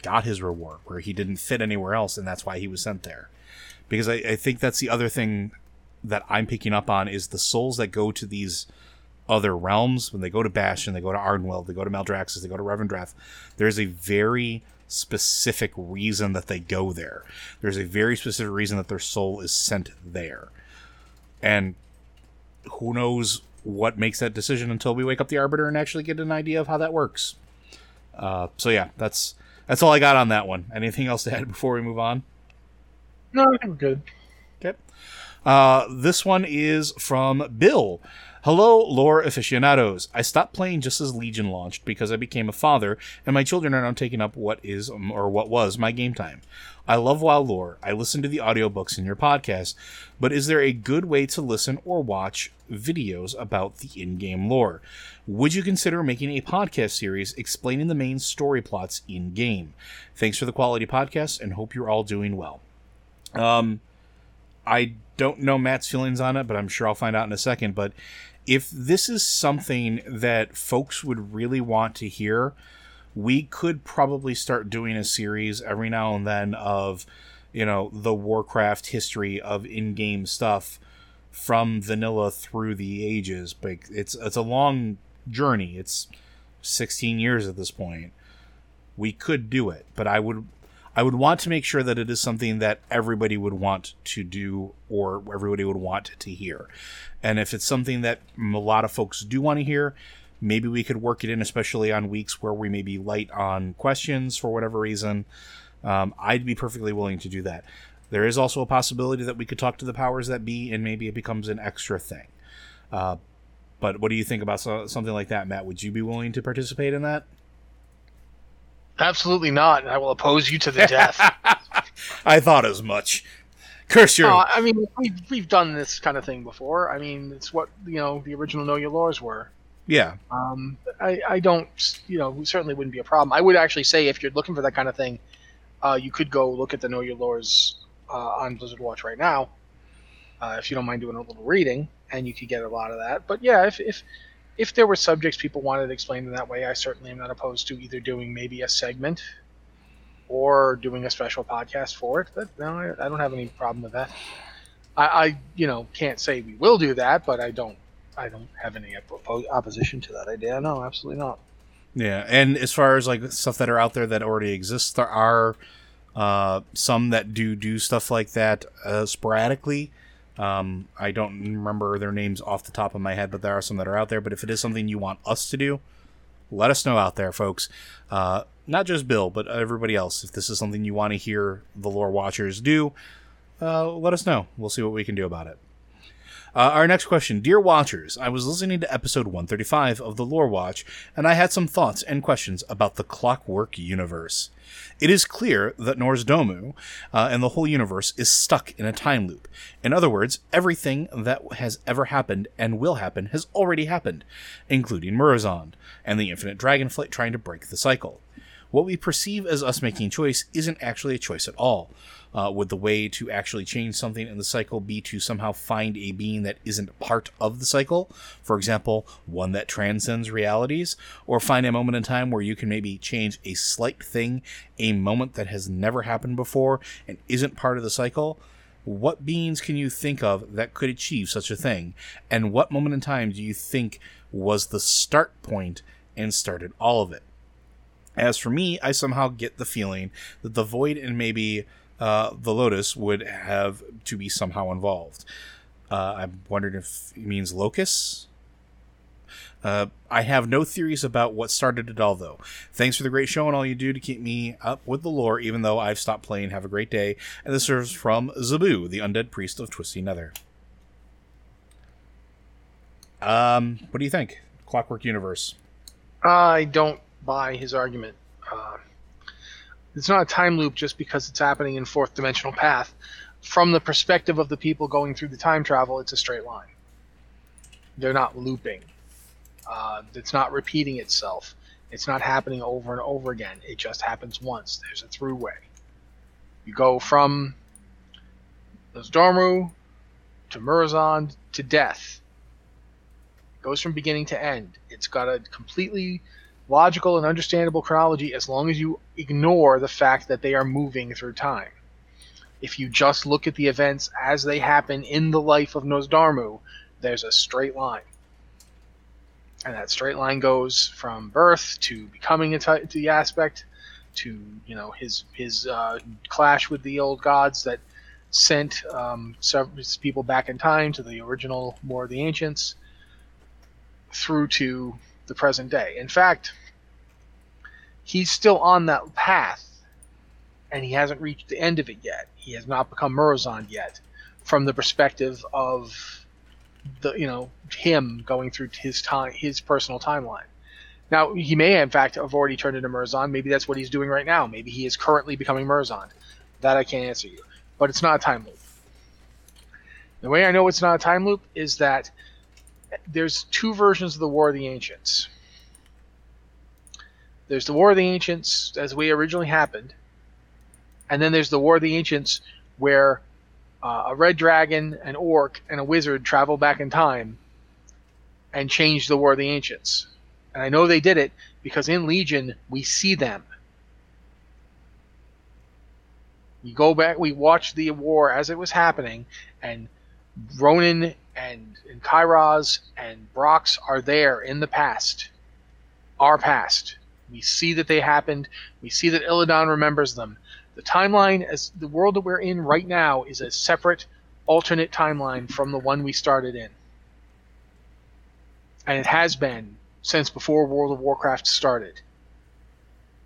got his reward, where he didn't fit anywhere else, and that's why he was sent there. Because I, I think that's the other thing that I'm picking up on is the souls that go to these other realms, when they go to Bastion, they go to Ardenweald, they go to Maldraxxus, they go to Revendreth, there's a very specific reason that they go there. There's a very specific reason that their soul is sent there. And who knows what makes that decision until we wake up the Arbiter and actually get an idea of how that works. Uh, so yeah, that's that's all I got on that one. Anything else to add before we move on? No, I think we're good. Okay. Uh, this one is from Bill. Hello, lore aficionados. I stopped playing just as Legion launched because I became a father, and my children are now taking up what is um, or what was my game time. I love WoW lore. I listen to the audiobooks in your podcast, but is there a good way to listen or watch videos about the in-game lore? Would you consider making a podcast series explaining the main story plots in game? Thanks for the quality podcast, and hope you're all doing well. Um, I don't know Matt's feelings on it, but I'm sure I'll find out in a second. But if this is something that folks would really want to hear, we could probably start doing a series every now and then of, you know, the Warcraft history of in-game stuff from vanilla through the ages. But it's it's a long journey. It's 16 years at this point. We could do it, but I would I would want to make sure that it is something that everybody would want to do or everybody would want to hear. And if it's something that a lot of folks do want to hear, maybe we could work it in, especially on weeks where we may be light on questions for whatever reason. Um, I'd be perfectly willing to do that. There is also a possibility that we could talk to the powers that be, and maybe it becomes an extra thing. Uh, but what do you think about so, something like that, Matt? Would you be willing to participate in that? Absolutely not. And I will oppose you to the death. I thought as much. Curse your. No, I mean, we've, we've done this kind of thing before. I mean, it's what, you know, the original Know Your Lores were. Yeah. Um, I, I don't, you know, certainly wouldn't be a problem. I would actually say if you're looking for that kind of thing, uh, you could go look at the Know Your Lores uh, on Blizzard Watch right now, uh, if you don't mind doing a little reading, and you could get a lot of that. But yeah, if, if if there were subjects people wanted explained in that way, I certainly am not opposed to either doing maybe a segment or doing a special podcast for it. But no, I, I don't have any problem with that. I, I, you know, can't say we will do that, but I don't, I don't have any opposition to that idea. No, absolutely not. Yeah, and as far as like stuff that are out there that already exists, there are uh, some that do do stuff like that uh, sporadically. Um, I don't remember their names off the top of my head, but there are some that are out there. But if it is something you want us to do, let us know out there, folks. Uh, not just Bill, but everybody else. If this is something you want to hear the lore watchers do, uh, let us know. We'll see what we can do about it. Uh, our next question Dear Watchers, I was listening to episode 135 of the Lore Watch, and I had some thoughts and questions about the Clockwork Universe. It is clear that Nozdormu uh, and the whole universe is stuck in a time loop. In other words, everything that has ever happened and will happen has already happened, including Murozond and the infinite dragonflight trying to break the cycle. What we perceive as us making choice isn't actually a choice at all. Uh, would the way to actually change something in the cycle be to somehow find a being that isn't part of the cycle? For example, one that transcends realities? Or find a moment in time where you can maybe change a slight thing, a moment that has never happened before and isn't part of the cycle? What beings can you think of that could achieve such a thing? And what moment in time do you think was the start point and started all of it? As for me, I somehow get the feeling that the Void and maybe uh, the Lotus would have to be somehow involved. Uh, I'm wondering if it means Locus. Uh, I have no theories about what started it all, though. Thanks for the great show and all you do to keep me up with the lore, even though I've stopped playing. Have a great day. And this is from Zabu, the undead priest of Twisting Nether. Um, what do you think? Clockwork Universe. I don't buy his argument. Uh, it's not a time loop just because it's happening in fourth dimensional path. From the perspective of the people going through the time travel, it's a straight line. They're not looping. Uh, it's not repeating itself. It's not happening over and over again. It just happens once. There's a throughway. You go from Nozdormu to Murozond to death. It goes from beginning to end. It's got a completely logical and understandable chronology as long as you ignore the fact that they are moving through time. If you just look at the events as they happen in the life of Nozdormu, there's a straight line. And that straight line goes from birth to becoming a t- the aspect to you know his his uh, clash with the old gods that sent um, people back in time to the original War of the Ancients through to the present day. In fact, he's still on that path, and he hasn't reached the end of it yet. He has not become Murozond yet, from the perspective of the you know him going through his time his personal timeline. Now he may in fact have already turned into Murozond. Maybe that's what he's doing right now. Maybe he is currently becoming Murozond. That I can't answer you. But it's not a time loop. The way I know it's not a time loop is that there's two versions of the War of the Ancients. There's the War of the Ancients as we originally happened, and then there's the War of the Ancients where uh, a red dragon, an orc, and a wizard travel back in time and change the War of the Ancients. And I know they did it because in Legion we see them. We go back, we watch the war as it was happening, and Rhonin and, and Krasus and Brox are there in the past. Our past. We see that they happened. We see that Illidan remembers them. The timeline, as the world that we're in right now, is a separate, alternate timeline from the one we started in. And it has been since before World of Warcraft started.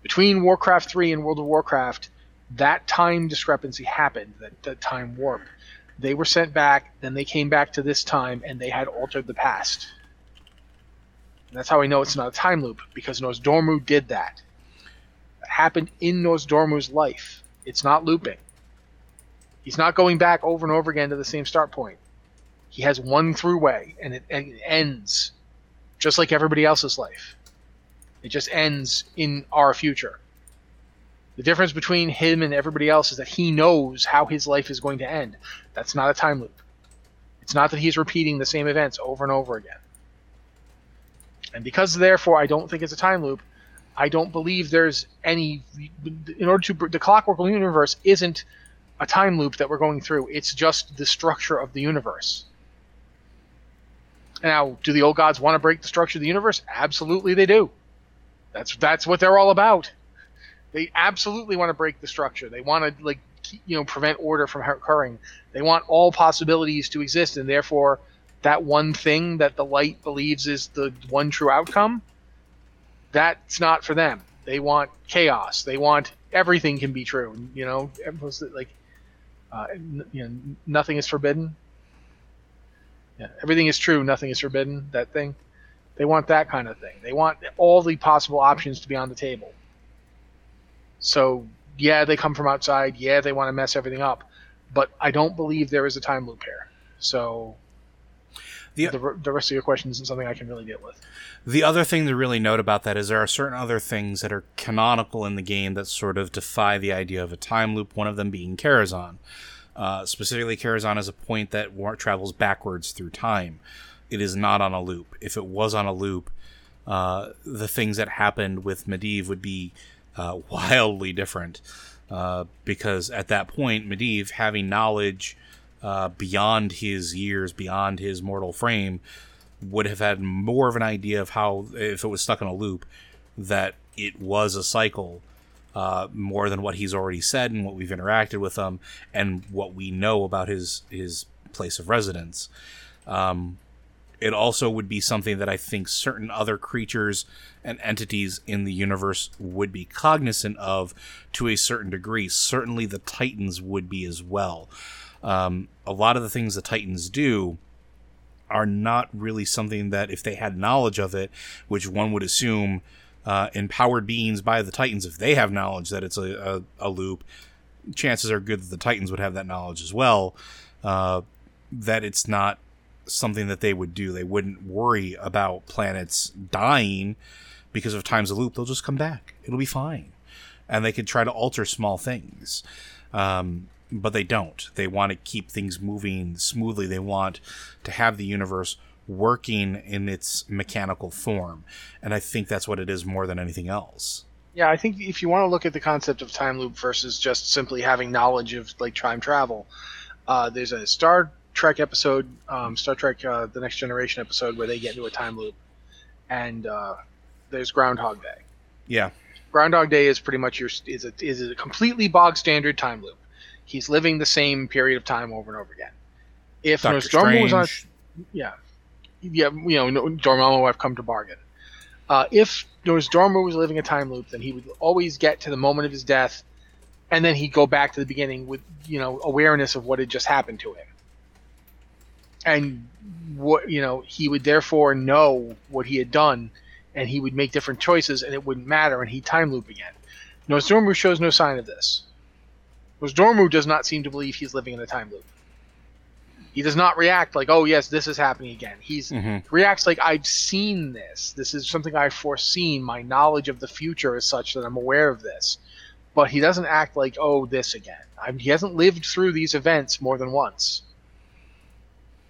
Between Warcraft 3 and World of Warcraft, that time discrepancy happened, that, that time warp. They were sent back, then they came back to this time, and they had altered the past. And that's how we know it's not a time loop, because Nozdormu did that. That happened in Nozdormu's life. It's not looping. He's not going back over and over again to the same start point. He has one throughway, and it, and it ends just like everybody else's life. It just ends in our future. The difference between him and everybody else is that he knows how his life is going to end. That's not a time loop. It's not that he's repeating the same events over and over again. And because, therefore, I don't think it's a time loop, I don't believe there's any. In order to. The Clockwork universe isn't a time loop that we're going through, it's just the structure of the universe. Now, do the old gods want to break the structure of the universe? Absolutely, they do. That's that's what they're all about. They absolutely want to break the structure. They want to like you know prevent order from occurring. They want all possibilities to exist, and therefore that one thing that the light believes is the one true outcome. That's not for them. They want chaos. They want everything can be true. You know, like uh, you know, nothing is forbidden. Yeah, everything is true, nothing is forbidden. That thing. They want that kind of thing. They want all the possible options to be on the table. So yeah, they come from outside. Yeah, they want to mess everything up, but I don't believe there is a time loop here. So the, the, the rest of your question isn't something I can really deal with. The other thing to really note about that is there are certain other things that are canonical in the game that sort of defy the idea of a time loop. One of them being Karazhan. Uh, specifically, Karazhan is a point that travels backwards through time. It is not on a loop. If it was on a loop, uh, the things that happened with Medivh would be uh, wildly different. Uh, because at that point, Medivh, having knowledge uh, beyond his years, beyond his mortal frame, would have had more of an idea of how, if it was stuck in a loop, that it was a cycle uh, more than what he's already said and what we've interacted with him and what we know about his his place of residence. Um, it also would be something that I think certain other creatures and entities in the universe would be cognizant of to a certain degree. Certainly, the Titans would be as well. Um, a lot of the things the Titans do are not really something that, if they had knowledge of it, which one would assume uh, empowered beings by the Titans, if they have knowledge that it's a, a, a, loop, chances are good that the Titans would have that knowledge as well. Uh, that it's not something that they would do. They wouldn't worry about planets dying because of time's a loop. They'll just come back. It'll be fine. And they could try to alter small things. Um, but they don't. They want to keep things moving smoothly. They want to have the universe working in its mechanical form. And I think that's what it is more than anything else. Yeah, I think if you want to look at the concept of time loop versus just simply having knowledge of like time travel, uh, there's a Star Trek episode, um, Star Trek: uh, The Next Generation episode, where they get into a time loop, and uh, there's Groundhog Day. Yeah, Groundhog Day is pretty much your is a is a completely bog standard time loop. He's living the same period of time over and over again. If Doctor Nostromo was on, yeah, yeah, you know, Dormammu I've come to bargain. Uh, if Dormammu was living a time loop, then he would always get to the moment of his death, and then he'd go back to the beginning with you know awareness of what had just happened to him. And what you know he would therefore know what he had done, and he would make different choices, and it wouldn't matter, and he'd time loop again. Nozdormu shows no sign of this. Nozdormu does not seem to believe he's living in a time loop. He does not react like, "Oh yes, this is happening again." He's Mhm. reacts like, "I've seen this. This is something I've foreseen. My knowledge of the future is such that I'm aware of this." But he doesn't act like, "Oh, this again." I he hasn't lived through these events more than once,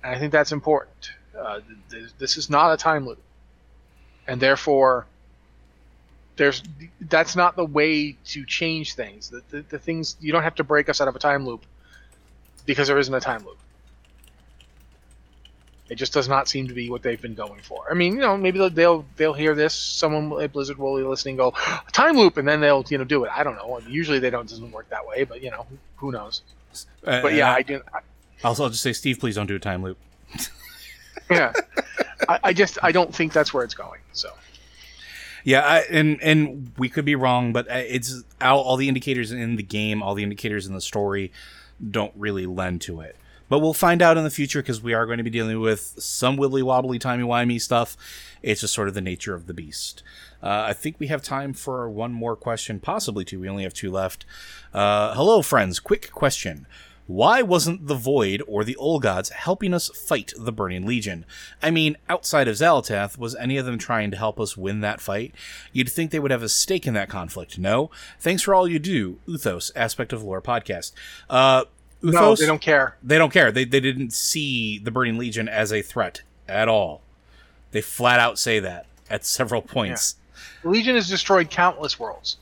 and I think that's important. Uh, th- th- this is not a time loop, and therefore, there's that's not the way to change things. The, the, the things you don't have to break us out of a time loop because there isn't a time loop. It just does not seem to be what they've been going for. I mean, you know, maybe they'll they'll, they'll hear this. Someone at Blizzard will be listening, go time loop, and then they'll you know do it. I don't know. Usually they don't. It doesn't work that way, but you know, who knows? Uh, But yeah, uh, I do. I, also, I'll just say, Steve, please don't do a time loop. yeah, I, I just I don't think that's where it's going. So Yeah, I, and and we could be wrong, but uh, it's all, all the indicators in the game, all the indicators in the story, don't really lend to it. But we'll find out in the future because we are going to be dealing with some wibbly wobbly, timey wimey stuff. It's just sort of the nature of the beast. Uh, I think we have time for one more question, possibly two. We only have two left. Uh, hello, friends. Quick question. Why wasn't the Void or the Old Gods helping us fight the Burning Legion? I mean, outside of Xal'atath, was any of them trying to help us win that fight? You'd think they would have a stake in that conflict, no? Thanks for all you do, Uthos, Aspect of Lore podcast. Uh, Uthos, no, they don't care. they don't care. They, they didn't see the Burning Legion as a threat at all. They flat out say that at several points. The Legion has destroyed countless worlds.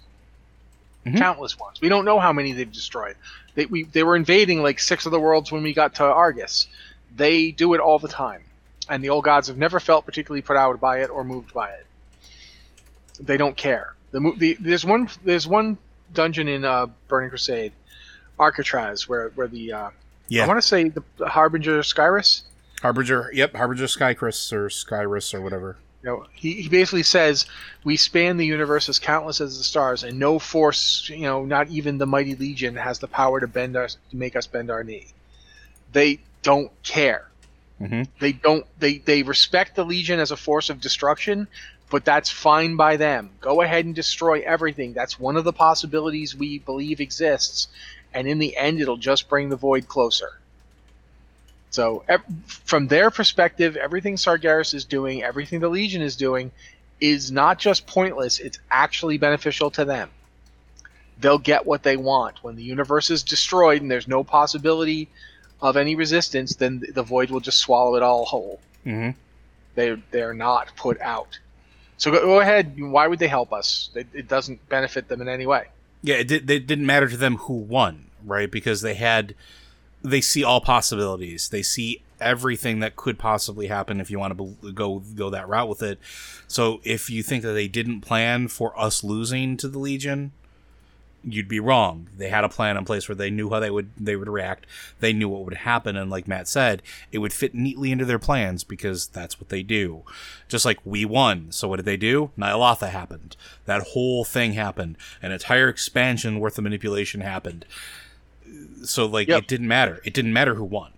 Mhm. Countless ones. We don't know how many they've destroyed. They we they were invading like six of the worlds when we got to Argus. They do it all the time, and the old gods have never felt particularly put out by it or moved by it. They don't care. The, the there's one there's one dungeon in uh, Burning Crusade, Arcatraz, where where the uh, Yeah. I want to say the, the Harbinger Skyriss. Harbinger, yep, Harbinger Skycris or Skyrus or whatever. You know, he, he basically says we span the universe as countless as the stars, and no force, you know, not even the mighty legion has the power to bend us to make us bend our knee. They don't care. Mhm. They don't. They they respect the legion as a force of destruction, but that's fine by them. Go ahead and destroy everything. That's one of the possibilities we believe exists, and in the end, it'll just bring the void closer. So, ev- from their perspective, everything Sargeras is doing, everything the Legion is doing, is not just pointless, it's actually beneficial to them. They'll get what they want. When the universe is destroyed and there's no possibility of any resistance, then the void will just swallow it all whole. Mm-hmm. They they're not put out. So go, go ahead. Why would they help us? It, it doesn't benefit them in any way. Yeah, it, did, it didn't matter to them who won, right? Because they had, they see all possibilities. They see everything that could possibly happen if you want to bel- go go that route with it. So if you think that they didn't plan for us losing to the Legion, you'd be wrong. They had a plan in place where they knew how they would they would react. They knew what would happen, and like Matt said, it would fit neatly into their plans because that's what they do. Just like we won. So what did they do? Ny'alotha happened. That whole thing happened. An entire expansion worth of manipulation happened. So like Yep. it didn't matter. It didn't matter who won.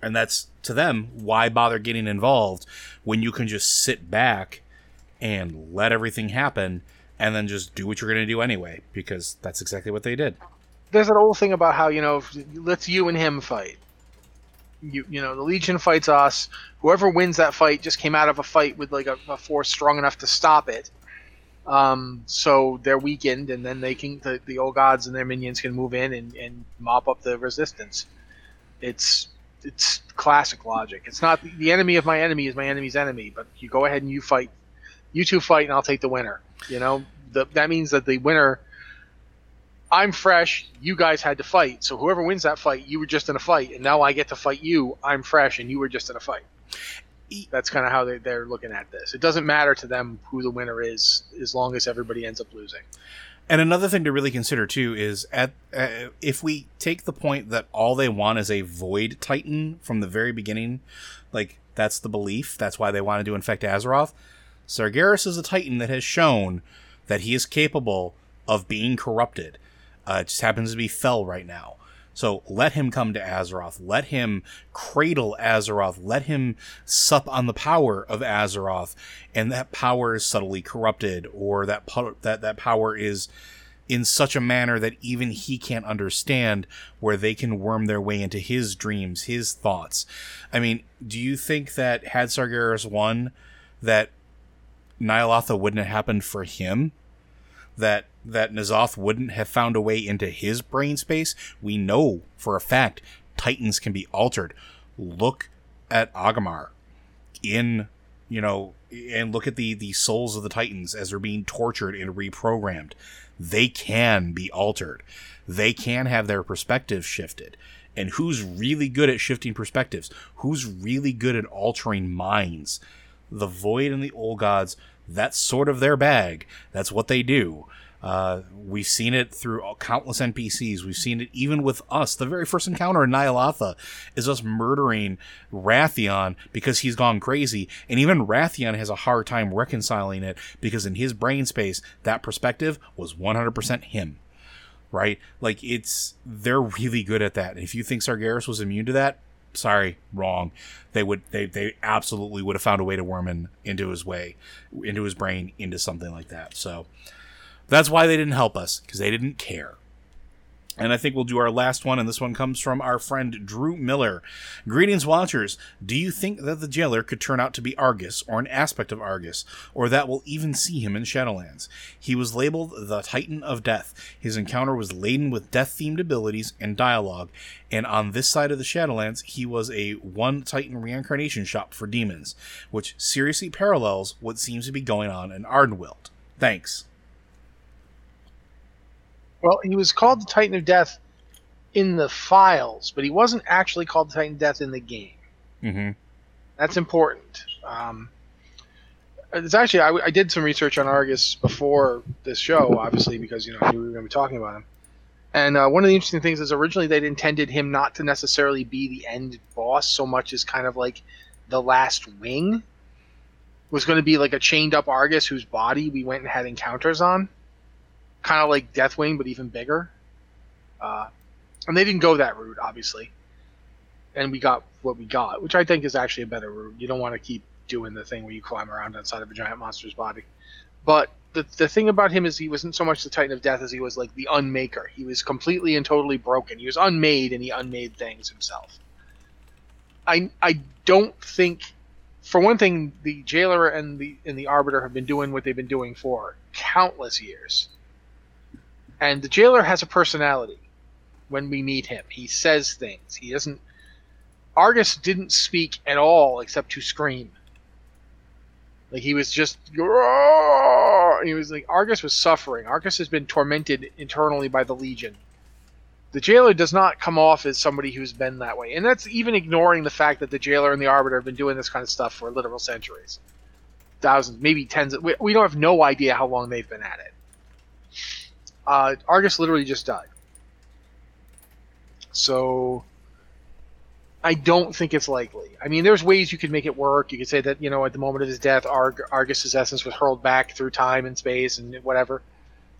And that's to them why bother getting involved when you can just sit back and let everything happen and then just do what you're going to do anyway because that's exactly what they did. there's that old thing about how you know let's you and him fight. You you know the Legion fights us. Whoever wins that fight just came out of a fight with like a, a force strong enough to stop it. Um, so they're weakened, and then they can the, the old gods and their minions can move in and, and mop up the resistance. It's it's classic logic. It's not the enemy of my enemy is my enemy's enemy, but you go ahead and you fight. You two fight, and I'll take the winner. You know the, that means that the winner I'm fresh. You guys had to fight. So whoever wins that fight, you were just in a fight, and now I get to fight you. I'm fresh, and you were just in a fight. That's kind of how they, they're looking at this. It doesn't matter to them who the winner is, as long as everybody ends up losing. And another thing to really consider too is at uh, if we take the point that all they want is a void titan from the very beginning, like that's the belief, that's why they wanted to infect Azeroth. Sargeras is a titan that has shown that he is capable of being corrupted. Uh, it just happens to be fell right now. So let him come to Azeroth. Let him cradle Azeroth. Let him sup on the power of Azeroth, and that power is subtly corrupted, or that po- that that power is in such a manner that even he can't understand where they can worm their way into his dreams, his thoughts. I mean, do you think that had Sargeras won, that Ny'alotha wouldn't have happened for him? That that N'Zoth wouldn't have found a way into his brain space? We know for a fact Titans can be altered. Look at Aggramar in you know and look at the the souls of the titans as they're being tortured and reprogrammed they can be altered. They can have their perspective shifted. And who's really good at shifting perspectives? Who's really good at altering minds? The Void and the Old Gods, that's sort of their bag. That's what they do. Uh, we've seen it through countless NPCs. We've seen it even with us. The very first encounter in Ny'alotha is us murdering Wrathion because he's gone crazy. And even Wrathion has a hard time reconciling it because in his brain space, that perspective was 100% him. Right? Like, it's, they're really good at that. And if you think Sargeras was immune to that, sorry, wrong. They would, they, they absolutely would have found a way to worm in, into his way, into his brain, into something like that. So, that's why they didn't help us, because they didn't care. And I think we'll do our last one, and this one comes from our friend Drew Miller. Greetings, Watchers. Do you think that the jailer could turn out to be Argus, or an aspect of Argus, or that we'll even see him in Shadowlands? He was labeled the Titan of Death. His encounter was laden with death themed abilities and dialogue, and on this side of the Shadowlands, he was a one Titan reincarnation shop for demons, which seriously parallels what seems to be going on in Ardenweald. Thanks. Well, he was called the Titan of Death in the files, but he wasn't actually called the Titan of Death in the game. Mm-hmm. That's important. Um, it's actually I, I, did some research on Argus before this show, obviously because you know we were going to be talking about him. And uh, one of the interesting things is originally they'd intended him not to necessarily be the end boss so much as kind of like the last wing. Was going to be like a chained up Argus whose body we went and had encounters on kind of like Deathwing, but even bigger. Uh, and they didn't go that route, obviously. And we got what we got, which I think is actually a better route. You don't want to keep doing the thing where you climb around inside of a giant monster's body. But the, the thing about him is he wasn't so much the Titan of Death as he was like the Unmaker. He was completely and totally broken. He was unmade and he unmade things himself. I I don't think, for one thing, the Jailer and the and the Arbiter have been doing what they've been doing for countless years. And the jailer has a personality when we meet him. He says things. He doesn't. Argus didn't speak at all except to scream. Like he was just. He was like Argus was suffering. Argus has been tormented internally by the Legion. The jailer does not come off as somebody who's been that way, and that's even ignoring the fact that the jailer and the arbiter have been doing this kind of stuff for literal centuries, thousands, maybe tens. Of, we, we don't have no idea how long they've been at it. Uh, Argus literally just died. So I don't think it's likely. I mean, there's ways you could make it work. You could say that you know at the moment of his death, Arg- Argus's essence was hurled back through time and space and whatever,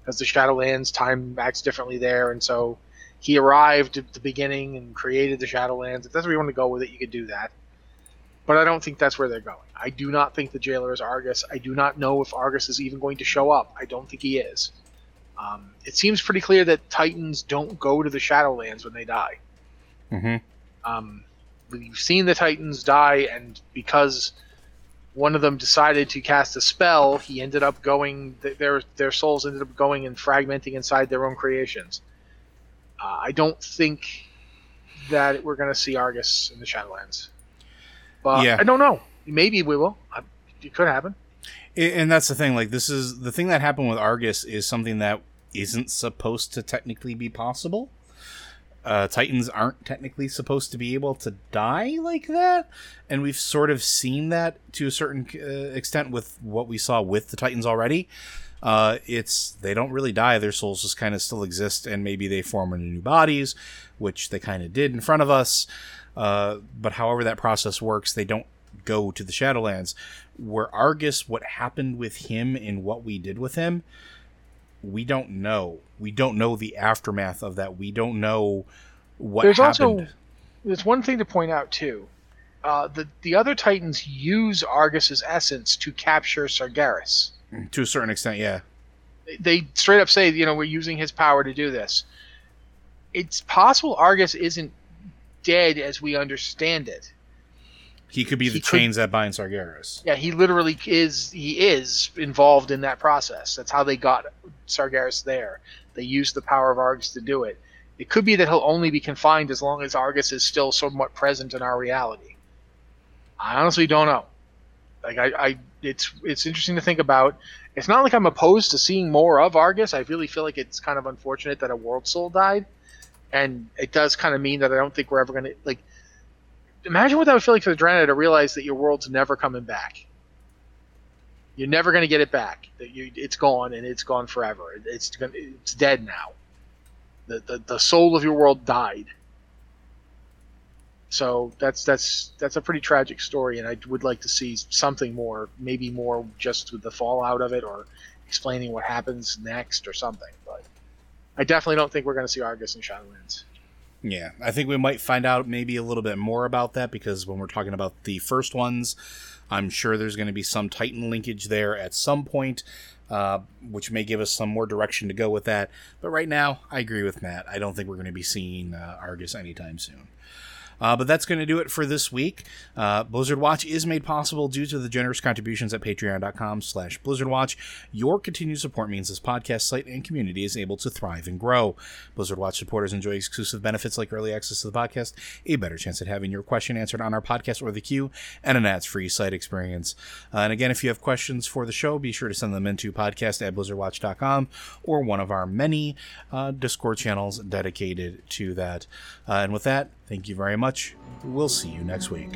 because the Shadowlands time acts differently there, and so he arrived at the beginning and created the Shadowlands. If that's where you want to go with it, you could do that. But I don't think that's where they're going. I do not think the jailer is Argus. I do not know if Argus is even going to show up. I don't think he is. Um, it seems pretty clear that Titans don't go to the Shadowlands when they die. Mm-hmm. Um, we've seen the Titans die, and because one of them decided to cast a spell, he ended up going. Their their souls ended up going and fragmenting inside their own creations. Uh, I don't think that we're going to see Argus in the Shadowlands, but yeah. I don't know. Maybe we will. It could happen and that's the thing like this is the thing that happened with argus is something that isn't supposed to technically be possible. Uh, titans aren't technically supposed to be able to die like that and we've sort of seen that to a certain uh, extent with what we saw with the titans already. Uh, it's they don't really die their souls just kind of still exist and maybe they form into new bodies which they kind of did in front of us. Uh, but however that process works they don't go to the Shadowlands. Where Argus, what happened with him and what we did with him, we don't know. We don't know the aftermath of that. We don't know what There's happened. also there's one thing to point out too. Uh, the the other Titans use Argus's essence to capture Sargeras. to a certain extent, yeah. They straight up say, you know, we're using his power to do this. It's possible Argus isn't dead as we understand it. He could be He the could- chains that bind Sargeras. Yeah, he literally is. He is involved in that process. That's how they got Sargeras there. They used the power of Argus to do it. It could be that he'll only be confined as long as Argus is still somewhat present in our reality. I honestly don't know. Like I, I it's it's interesting to think about. It's not like I'm opposed to seeing more of Argus. I really feel like it's kind of unfortunate that a world soul died, and it does kind of mean that I don't think we're ever gonna like. Imagine what that would feel like for the Draenei to realize that your world's never coming back. You're never gonna get it back. That you, it's gone and it's gone forever. It- It's it's dead now. The, the the soul of your world died. So that's that's that's a pretty tragic story, and I would like to see something more, maybe more just with the fallout of it, or explaining what happens next, or something. But I definitely don't think we're going to see Argus and Shadowlands. Yeah, I think we might find out maybe a little bit more about that because when we're talking about the first ones, I'm sure there's going to be some Titan linkage there at some point, uh, which may give us some more direction to go with that. But right now, I agree with Matt. I don't think we're going to be seeing uh, Argus anytime soon. Uh, but that's going to do it for this week. Uh, Blizzard Watch is made possible due to the generous contributions at patreon.com slash blizzardwatch. Your continued support means this podcast site and community is able to thrive and grow. Blizzard Watch supporters enjoy exclusive benefits like early access to the podcast, a better chance at having your question answered on our podcast or the queue, and an ads-free site experience. Uh, and again, if you have questions for the show, be sure to send them into podcast at blizzardwatch.com or one of our many uh, Discord channels dedicated to that. Uh, and with that, Thank you very much. We'll see you next week.